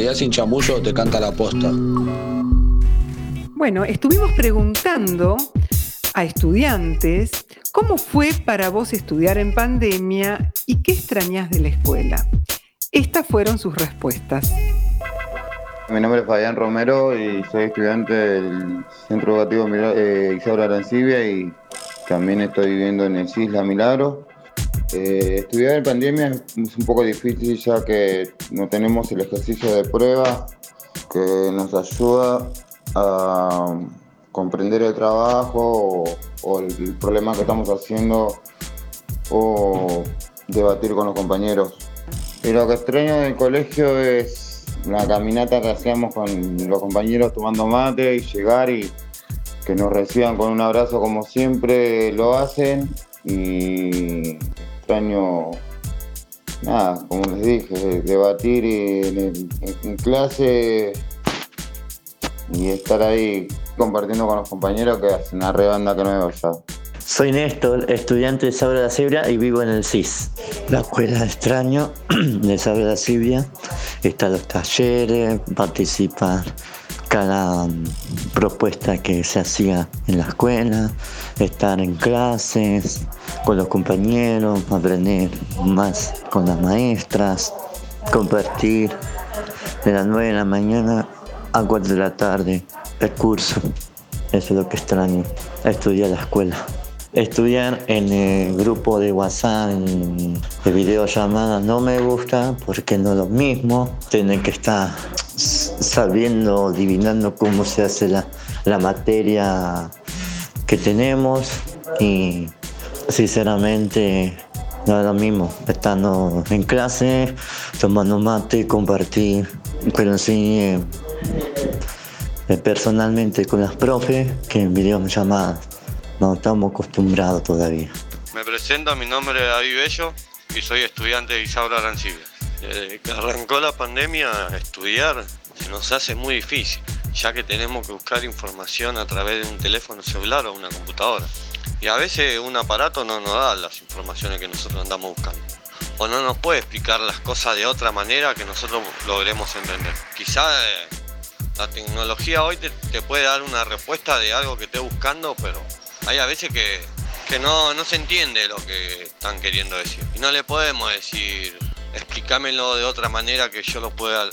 Realidad sin chamullo te canta la posta. Bueno, estuvimos preguntando a estudiantes cómo fue para vos estudiar en pandemia y qué extrañas de la escuela. Estas fueron sus respuestas. Mi nombre es Fabián Romero y soy estudiante del Centro Educativo eh, Isaura Arancibia y también estoy viviendo en el Isla Milagro. Eh, estudiar en pandemia es un poco difícil ya que no tenemos el ejercicio de prueba que nos ayuda a comprender el trabajo o, el problema que estamos haciendo o debatir con los compañeros. Y lo que extraño del colegio es la caminata que hacíamos con los compañeros tomando mate y llegar y que nos reciban con un abrazo como siempre lo hacen y extraño nada, como les dije, debatir en clase y estar ahí compartiendo con los compañeros que hacen una rebanda que no me vaya. Soy Néstor, estudiante de Sabra de la Cebra y vivo en el CIS. La escuela extraño de Sabra de la Cibia está los talleres, participar cada propuesta que se hacía en la escuela, estar en clases con los compañeros, aprender más con las maestras, compartir de las 9 de la mañana a 4 de la tarde el curso. Eso es lo que extraño, estudiar la escuela. Estudiar en el grupo de WhatsApp, de videollamadas, no me gusta porque no es lo mismo. Tienen que estar sabiendo, adivinando cómo se hace la, la materia que tenemos y sinceramente no lo mismo, estando en clase, tomando mate, compartir, pero sí eh, personalmente con las profes que en videollamadas. No estamos acostumbrados todavía. Me presento, mi nombre es David Bello y soy estudiante de Isaura Arancibia. Arrancó la pandemia, estudiar nos hace muy difícil, ya que tenemos que buscar información a través de un teléfono celular o una computadora. Y a veces un aparato no nos da las informaciones que nosotros andamos buscando. O no nos puede explicar las cosas de otra manera que nosotros logremos entender. Quizá eh, la tecnología hoy te, puede dar una respuesta de algo que esté buscando, pero hay a veces que, no, no se entiende lo que están queriendo decir. Y no le podemos decir, explícamelo de otra manera que yo lo pueda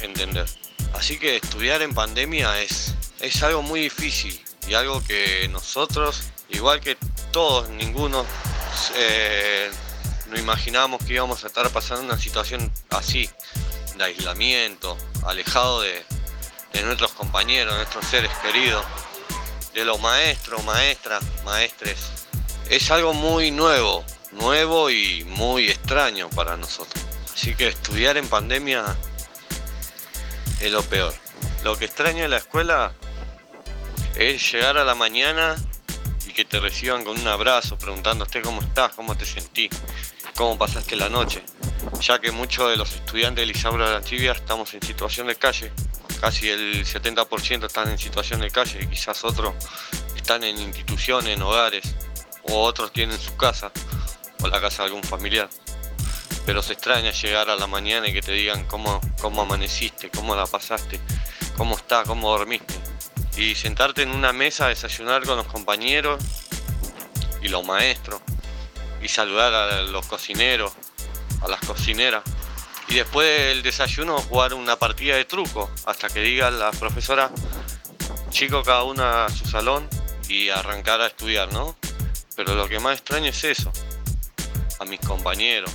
entender. Así que estudiar en pandemia es, es algo muy difícil y algo que nosotros igual que todos, ninguno eh, no imaginábamos que íbamos a estar pasando una situación así, de aislamiento, alejado de, nuestros compañeros, de nuestros seres queridos, de los maestros, maestras, maestres. Es algo muy nuevo, nuevo y muy extraño para nosotros. Así que estudiar en pandemia es lo peor. Lo que extraño en la escuela es llegar a la mañana que te reciban con un abrazo, preguntándote cómo estás, cómo te sentís, cómo pasaste la noche, ya que muchos de los estudiantes de Lisaura de la Chivia estamos en situación de calle, casi el 70% están en situación de calle y quizás otros están en instituciones, en hogares, o otros tienen su casa, o la casa de algún familiar. Pero se extraña llegar a la mañana y que te digan cómo, cómo amaneciste, cómo la pasaste, cómo está, cómo dormiste y sentarte en una mesa a desayunar con los compañeros y los maestros y saludar a los cocineros, a las cocineras. Y después del desayuno jugar una partida de truco hasta que diga la profesora, chico cada uno a su salón y arrancar a estudiar, ¿no? Pero lo que más extraño es eso, a mis compañeros,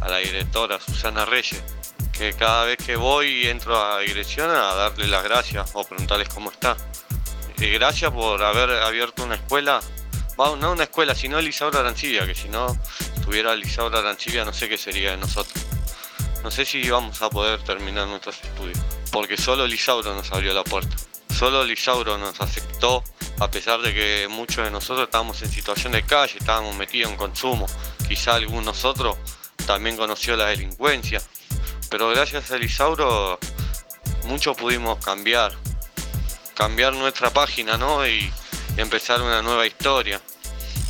a la directora Susana Reyes, que cada vez que voy entro a dirección a darle las gracias o preguntarles cómo está. Y gracias por haber abierto una escuela, no una escuela, sino Elisaura Arancibia, que si no tuviera Elisaura Arancibia no sé qué sería de nosotros. No sé si vamos a poder terminar nuestros estudios, porque solo Lisauro nos abrió la puerta. Solo Lisauro nos aceptó, a pesar de que muchos de nosotros estábamos en situación de calle, estábamos metidos en consumo. Quizá algunos otros también conoció la delincuencia, pero gracias a Elisauro mucho pudimos cambiar, cambiar nuestra página, ¿no? Y empezar una nueva historia,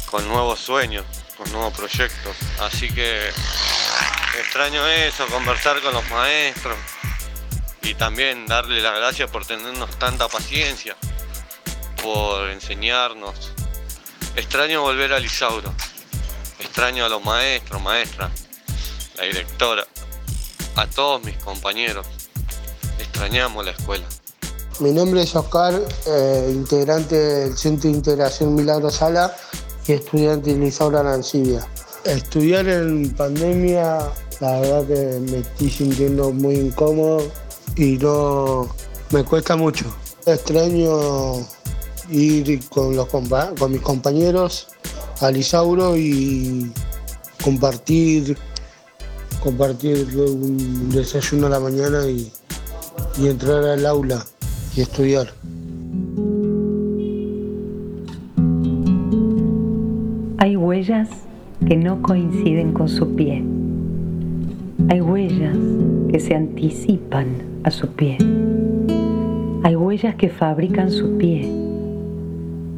con nuevos sueños, con nuevos proyectos. Así que extraño eso, conversar con los maestros y también darle las gracias por tenernos tanta paciencia, por enseñarnos. Extraño volver a Lisauro, extraño a los maestros, maestras, la directora, a todos mis compañeros. Extrañamos la escuela. Mi nombre es Oscar, eh, integrante del Centro de Integración Milagro Sala y estudiante de Lisaura Arancibia. Estudiar en pandemia, la verdad que me estoy sintiendo muy incómodo y no me cuesta mucho. Extraño ir con, los, con mis compañeros a Lisauro y compartir, compartir un desayuno a la mañana y entrar al aula y estudiar. Hay huellas que no coinciden con su pie. Hay huellas que se anticipan a su pie. Hay huellas que fabrican su pie.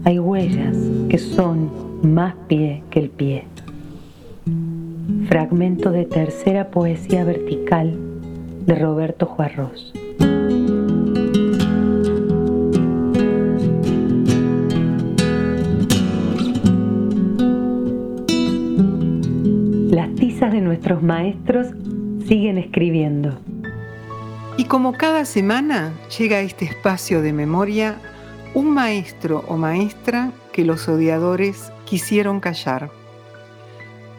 Hay huellas que son más pie que el pie. Fragmento de tercera poesía vertical de Roberto Juarros. de nuestros maestros siguen escribiendo. Y como cada semana llega a este espacio de memoria un maestro o maestra que los odiadores quisieron callar.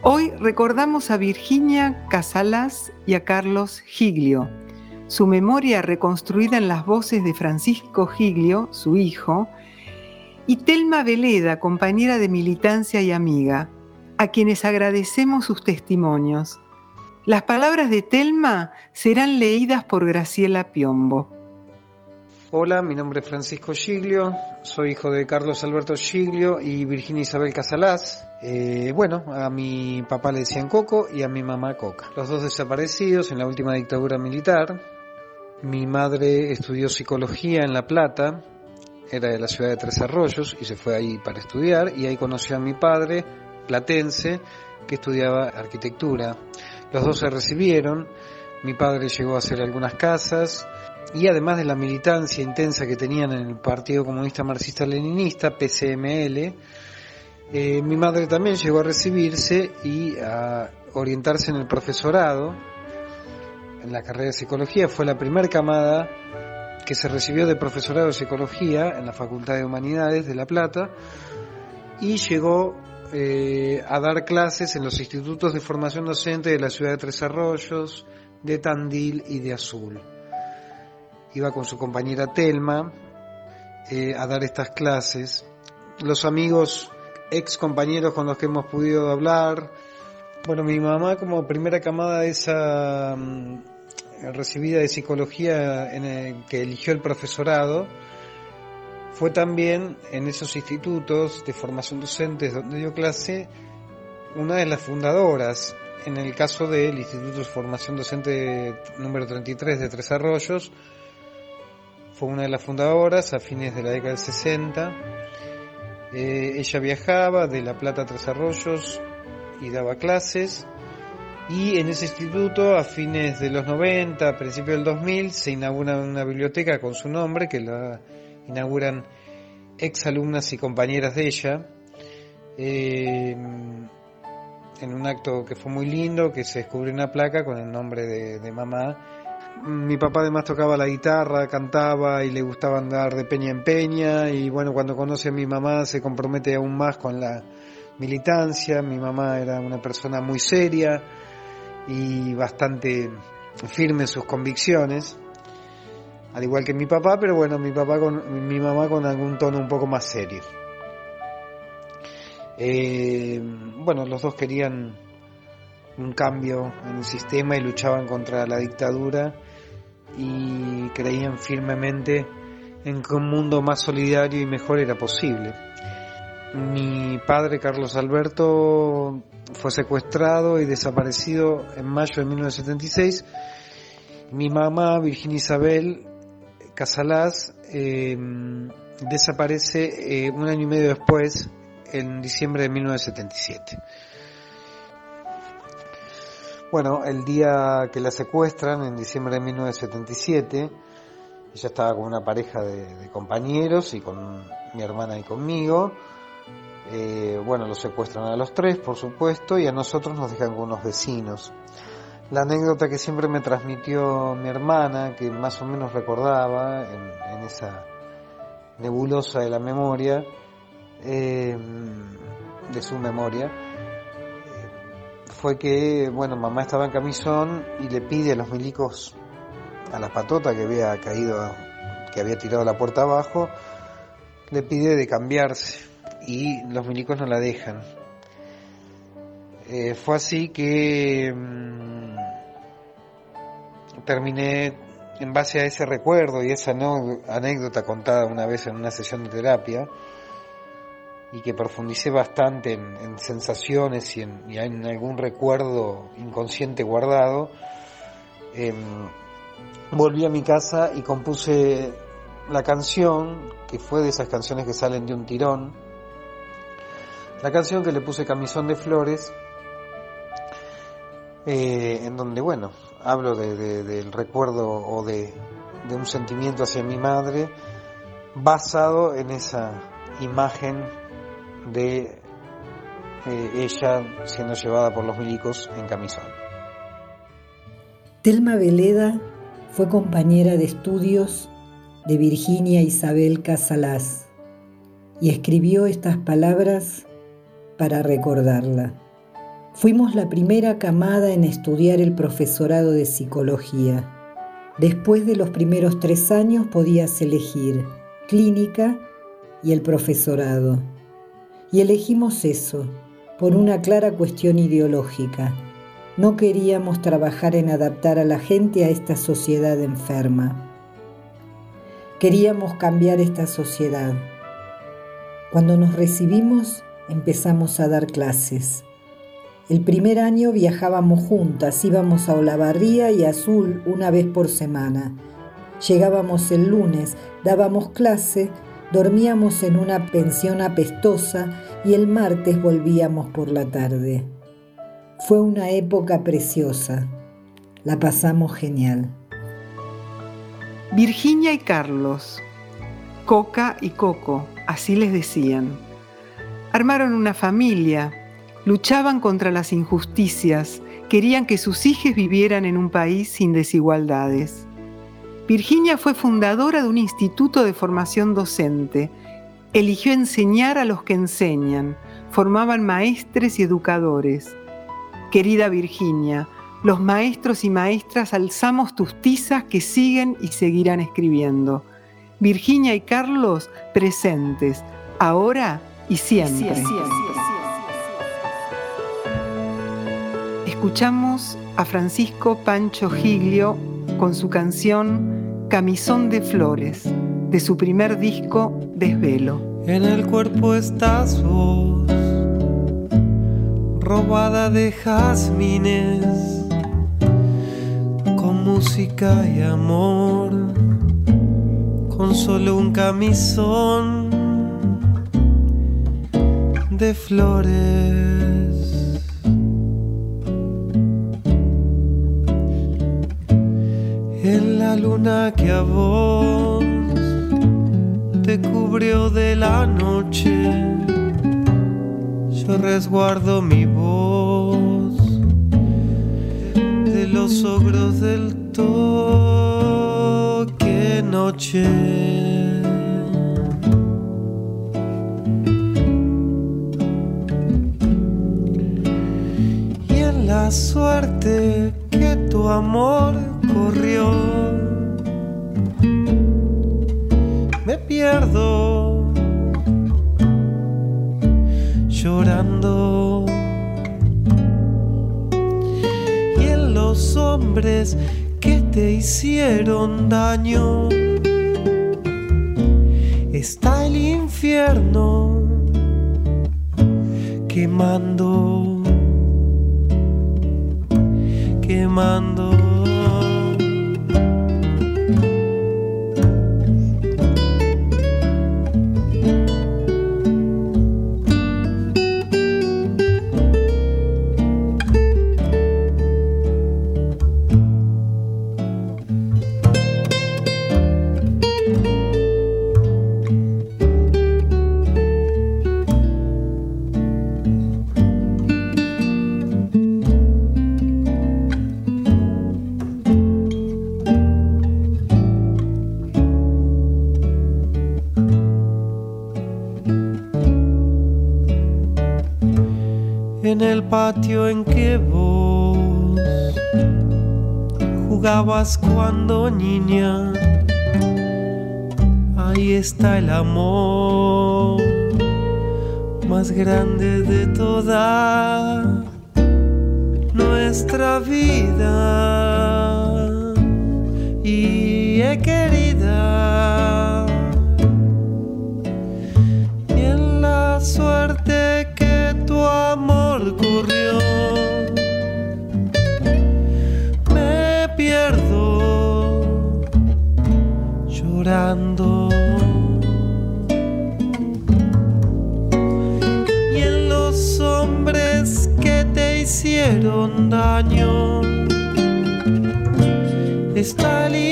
Hoy recordamos a Virginia Casalas y a Carlos Giglio. Su memoria reconstruida en las voces de Francisco Giglio, su hijo, y Telma Veleda, compañera de militancia y amiga, a quienes agradecemos sus testimonios. Las palabras de Telma serán leídas por Graciela Piombo. Hola, mi nombre es Francisco Giglio, soy hijo de Carlos Alberto Giglio y Virginia Isabel Casalás. Eh, bueno, a mi papá le decían Coco y a mi mamá Coca. Los dos desaparecidos en la última dictadura militar. Mi madre estudió psicología en La Plata, era de la ciudad de Tres Arroyos y se fue ahí para estudiar y ahí conoció a mi padre platense que estudiaba arquitectura. Los dos se recibieron, mi padre llegó a hacer algunas casas y además de la militancia intensa que tenían en el Partido Comunista Marxista-Leninista, PCML, eh, mi madre también llegó a recibirse y a orientarse en el profesorado, en la carrera de psicología, fue la primera camada que se recibió de profesorado de psicología en la Facultad de Humanidades de La Plata y llegó eh, a dar clases en los institutos de formación docente de la ciudad de Tres Arroyos, de Tandil y de Azul. Iba con su compañera Telma eh, a dar estas clases. Los amigos, ex compañeros con los que hemos podido hablar. Bueno, mi mamá como primera camada de esa mm, recibida de psicología en que eligió el profesorado, fue también en esos institutos de formación docente donde dio clase una de las fundadoras, en el caso del Instituto de Formación Docente número 33 de Tres Arroyos, fue una de las fundadoras a fines de la década del 60. Eh, ella viajaba de La Plata a Tres Arroyos y daba clases. Y en ese instituto, a fines de los 90, a principios del 2000, se inaugura una biblioteca con su nombre que la inauguran ex alumnas y compañeras de ella, eh, en un acto que fue muy lindo, que se descubrió una placa con el nombre de, mamá. Mi papá además tocaba la guitarra, cantaba y le gustaba andar de peña en peña y bueno, cuando conoce a mi mamá se compromete aún más con la militancia. Mi mamá era una persona muy seria y bastante firme en sus convicciones al igual que mi papá, pero bueno, mi papá con mi mamá con algún tono un poco más serio. Eh, bueno, los dos querían un cambio en el sistema y luchaban contra la dictadura y creían firmemente en que un mundo más solidario y mejor era posible. Mi padre, Carlos Alberto, fue secuestrado y desaparecido en mayo de 1976. Mi mamá, Virginia Isabel, Casalás em, desaparece eh, un año y medio después, en diciembre de 1977. Bueno, el día que la secuestran, en diciembre de 1977, ella estaba con una pareja de, compañeros y con mi hermana y conmigo. Eh, bueno, los secuestran a los tres, por supuesto, y a nosotros nos dejan con unos vecinos. La anécdota que siempre me transmitió mi hermana, que más o menos recordaba en, esa nebulosa de la memoria, eh, de su memoria, fue que, bueno, mamá estaba en camisón y le pide a los milicos, a la patota que había caído, que había tirado la puerta abajo, le pide de cambiarse y los milicos no la dejan. Eh, fue así que mm, terminé en base a ese recuerdo y esa anécdota contada una vez en una sesión de terapia, y que profundicé bastante en, sensaciones y en, algún recuerdo inconsciente guardado, em, volví a mi casa y compuse la canción, que fue de esas canciones que salen de un tirón, la canción que le puse Camisón de Flores, eh, en donde, bueno, hablo del recuerdo o de, de un sentimiento hacia mi madre, basado en esa imagen de eh, ella siendo llevada por los milicos en camisón. Telma Veleda fue compañera de estudios de Virginia Isabel Casalás y escribió estas palabras para recordarla. Fuimos la primera camada en estudiar el profesorado de psicología. Después de los primeros tres años podías elegir clínica y el profesorado. Y elegimos eso, por una clara cuestión ideológica. No queríamos trabajar en adaptar a la gente a esta sociedad enferma. Queríamos cambiar esta sociedad. Cuando nos recibimos empezamos a dar clases. El primer año viajábamos juntas, íbamos a Olavarría y Azul una vez por semana. Llegábamos el lunes, dábamos clase dormíamos en una pensión apestosa y el martes volvíamos por la tarde. Fue una época preciosa. La pasamos genial. Virginia y Carlos, Coca y Coco, así les decían. Armaron una familia, luchaban contra las injusticias, querían que sus hijos vivieran en un país sin desigualdades. Virginia fue fundadora de un instituto de formación docente. Eligió enseñar a los que enseñan. Formaban maestres y educadores. Querida Virginia, los maestros y maestras alzamos tus tizas que siguen y seguirán escribiendo. Virginia y Carlos presentes, ahora y siempre. Escuchamos a Francisco Pancho Giglio con su canción Camisón de Flores, de su primer disco Desvelo. En el cuerpo estás vos, robada de jazmines, con música y amor, con solo un camisón de flores. En la luna que a vos te cubrió de la noche. Yo resguardo mi voz de los ogros del toque noche. Y en la suerte que tu amor corrió. Me pierdo llorando. Y en los hombres que te hicieron daño cuando niña. Ahí está el amor más grande de toda nuestra vida. Está el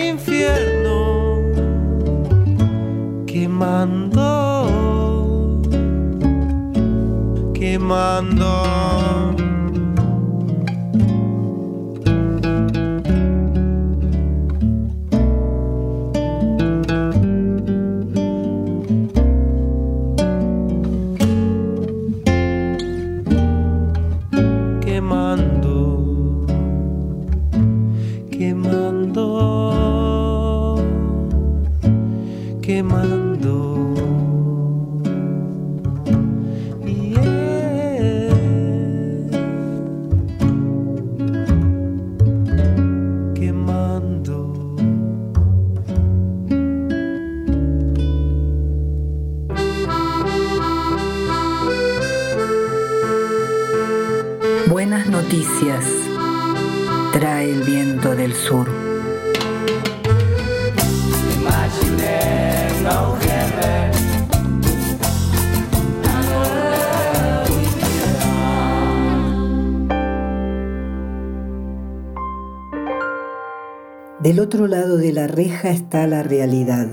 otro lado de la reja está la realidad.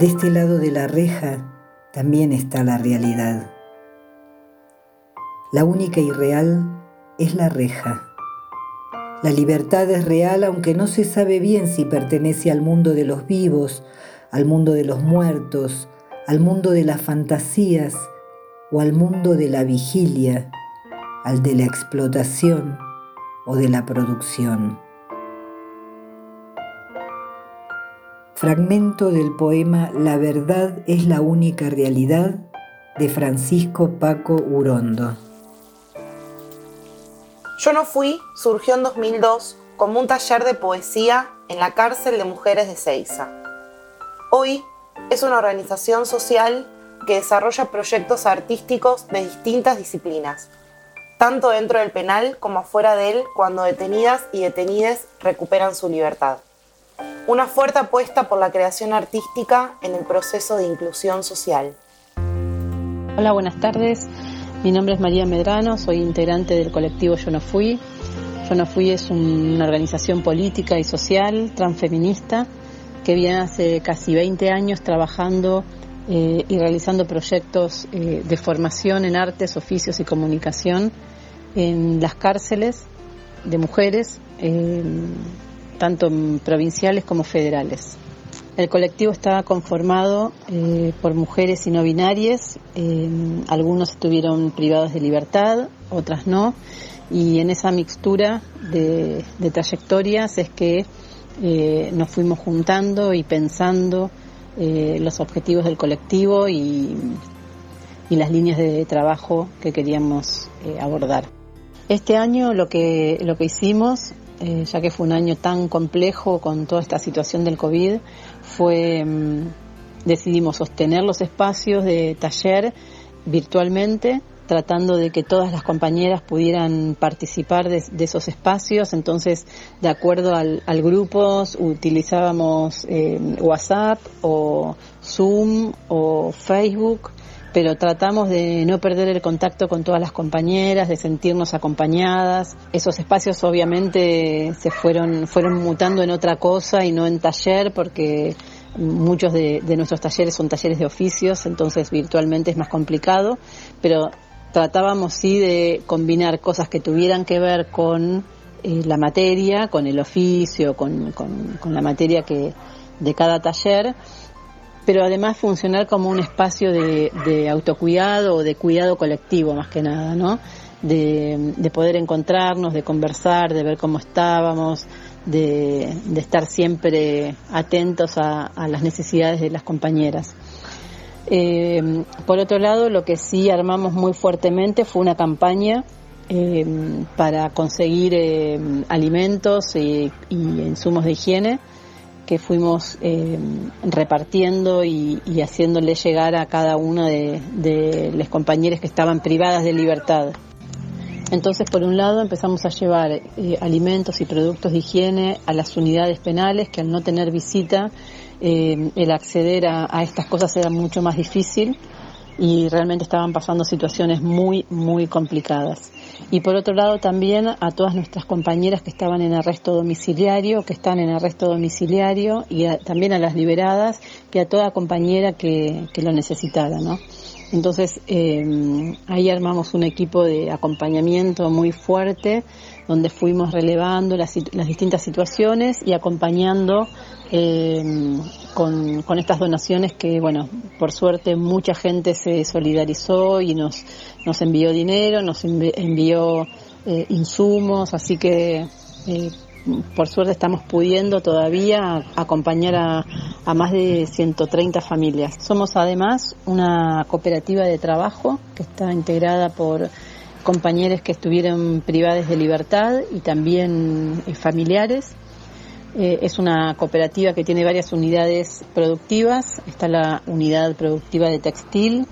De este lado de la reja también está la realidad. La única y real es la reja. La libertad es real aunque no se sabe bien si pertenece al mundo de los vivos, al mundo de los muertos, al mundo de las fantasías o al mundo de la vigilia, al de la explotación o de la producción. Fragmento del poema La verdad es la única realidad de Francisco Paco Urondo. Yo no fui surgió en 2002 como un taller de poesía en la cárcel de mujeres de Ceiza. Hoy es una organización social que desarrolla proyectos artísticos de distintas disciplinas, tanto dentro del penal como afuera de él cuando detenidas y detenides recuperan su libertad. Una fuerte apuesta por la creación artística en el proceso de inclusión social. Hola, buenas tardes. Mi nombre es María Medrano, soy integrante del colectivo Yo No Fui. Yo No Fui es una organización política y social transfeminista que viene hace casi 20 años trabajando eh, y realizando proyectos eh, de formación en artes, oficios y comunicación en las cárceles de mujeres, eh, tanto provinciales como federales. El colectivo está conformado eh, por mujeres y no binarias, eh, algunos estuvieron privados de libertad, otras no, y en esa mixtura de, de trayectorias es que eh, nos fuimos juntando y pensando los objetivos del colectivo y, y, las líneas de trabajo que queríamos abordar. Este año lo que, lo que hicimos eh, ya que fue un año tan complejo con toda esta situación del COVID, fue mm, decidimos sostener los espacios de taller virtualmente, tratando de que todas las compañeras pudieran participar de, de esos espacios. Entonces, de acuerdo al, al grupo, utilizábamos eh, WhatsApp o Zoom o Facebook pero tratamos de no perder el contacto con todas las compañeras, de sentirnos acompañadas. Esos espacios obviamente se fueron, fueron mutando en otra cosa y no en taller porque muchos de, nuestros talleres son talleres de oficios, entonces virtualmente es más complicado, pero tratábamos sí de combinar cosas que tuvieran que ver con eh, la materia, con el oficio, con, con, con la materia que de cada taller pero además funcionar como un espacio de, autocuidado o de cuidado colectivo más que nada, ¿no? De, poder encontrarnos, de conversar, de ver cómo estábamos, de, estar siempre atentos a, las necesidades de las compañeras. Eh, por otro lado, lo que sí armamos muy fuertemente fue una campaña eh, para conseguir eh, alimentos y, insumos de higiene que fuimos eh, repartiendo y, haciéndole llegar a cada una de, de las compañeras que estaban privadas de libertad. Entonces, por un lado, empezamos a llevar eh, alimentos y productos de higiene a las unidades penales, que al no tener visita, eh, el acceder a, estas cosas era mucho más difícil y realmente estaban pasando situaciones muy, muy complicadas y por otro lado también a todas nuestras compañeras que estaban en arresto domiciliario, que están en arresto domiciliario y también a las liberadas y a toda compañera que, lo necesitara, ¿no? Entonces eh, ahí armamos un equipo de acompañamiento muy fuerte donde fuimos relevando las, distintas situaciones y acompañando eh, con, con, estas donaciones que, bueno, por suerte mucha gente se solidarizó y nos, nos envió dinero, nos envió eh, insumos, así que eh, por suerte estamos pudiendo todavía acompañar a, a, más de 130 familias. Somos además una cooperativa de trabajo que está integrada por compañeros que estuvieron privados de libertad y también eh, familiares. Eh, es una cooperativa que tiene varias unidades productivas. Está la unidad productiva de textil,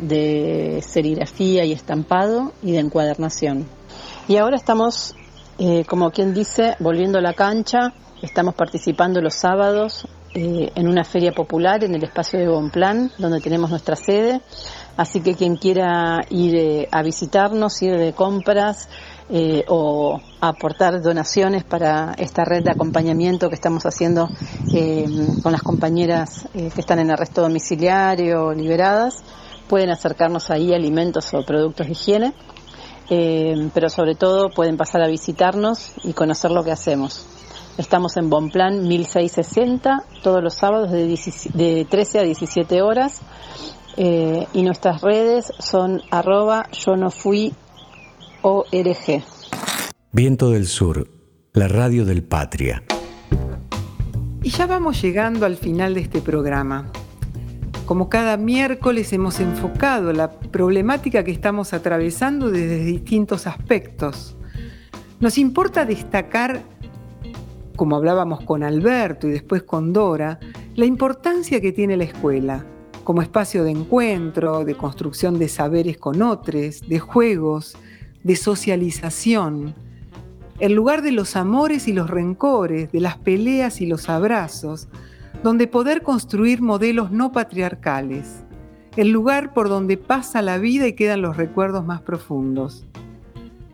de serigrafía y estampado y de encuadernación. Y ahora estamos, eh, como quien dice, volviendo a la cancha. Estamos participando los sábados en una feria popular en el espacio de Bonplan, donde tenemos nuestra sede. Así que quien quiera ir eh, a visitarnos, ir de compras eh, o aportar donaciones para esta red de acompañamiento que estamos haciendo eh, con las compañeras que están en arresto domiciliario liberadas, pueden acercarnos ahí alimentos o productos de higiene. pero sobre todo pueden pasar a visitarnos y conocer lo que hacemos. Estamos en Bonplan 1660 todos los sábados de, de 13 a 17 horas eh, y nuestras redes son arroba yo no fui ORG. Viento del Sur, la radio del Patria. Y ya vamos llegando al final de este programa. Como cada miércoles hemos enfocado la problemática que estamos atravesando desde distintos aspectos. Nos importa destacar, como hablábamos con Alberto y después con Dora, la importancia que tiene la escuela como espacio de encuentro, de construcción de saberes con otros, de juegos, de socialización, el lugar de los amores y los rencores, de las peleas y los abrazos, donde poder construir modelos no patriarcales, el lugar por donde pasa la vida y quedan los recuerdos más profundos.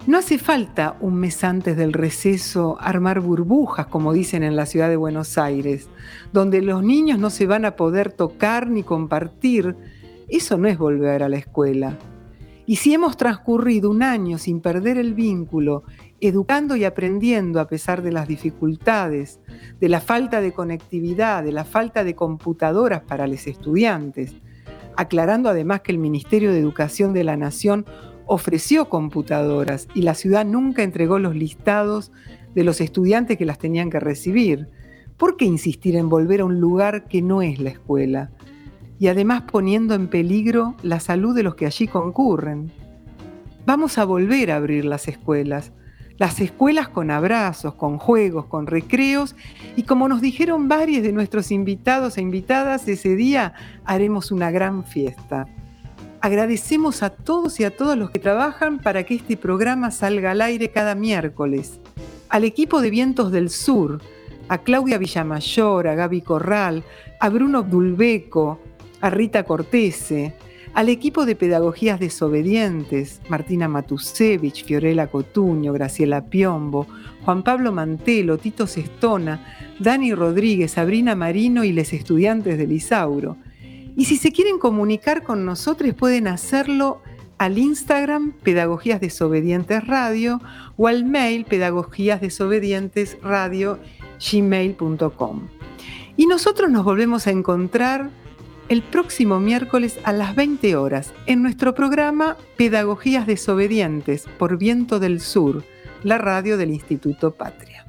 No hace falta un mes antes del receso armar burbujas, como dicen en la ciudad de Buenos Aires, donde los niños no se van a poder tocar ni compartir. Eso no es volver a la escuela. Y si hemos transcurrido un año sin perder el vínculo, educando y aprendiendo a pesar de las dificultades, de la falta de conectividad, de la falta de computadoras para los estudiantes, aclarando además que el Ministerio de Educación de la Nación ofreció computadoras y la ciudad nunca entregó los listados de los estudiantes que las tenían que recibir. ¿Por qué insistir en volver a un lugar que no es la escuela? Y además poniendo en peligro la salud de los que allí concurren. Vamos a volver a abrir las escuelas, las escuelas con abrazos, con juegos, con recreos y como nos dijeron varios de nuestros invitados e invitadas, ese día haremos una gran fiesta. Agradecemos a todos y a todas los que trabajan para que este programa salga al aire cada miércoles. Al equipo de Vientos del Sur, a Claudia Villamayor, a Gaby Corral, a Bruno Dulbeco, a Rita Cortese, al equipo de Pedagogías Desobedientes, Martina Matusevich, Fiorella Cotuño, Graciela Piombo, Juan Pablo Mantelo, Tito Sestona, Dani Rodríguez, Sabrina Marino y les estudiantes del Isauro y si se quieren comunicar con nosotros, pueden hacerlo al Instagram Pedagogías Desobedientes Radio o al mail Pedagogías Desobedientes Radio gmail.com. Y nosotros nos volvemos a encontrar el próximo miércoles a las 20 horas en nuestro programa Pedagogías Desobedientes por Viento del Sur, la radio del Instituto Patria.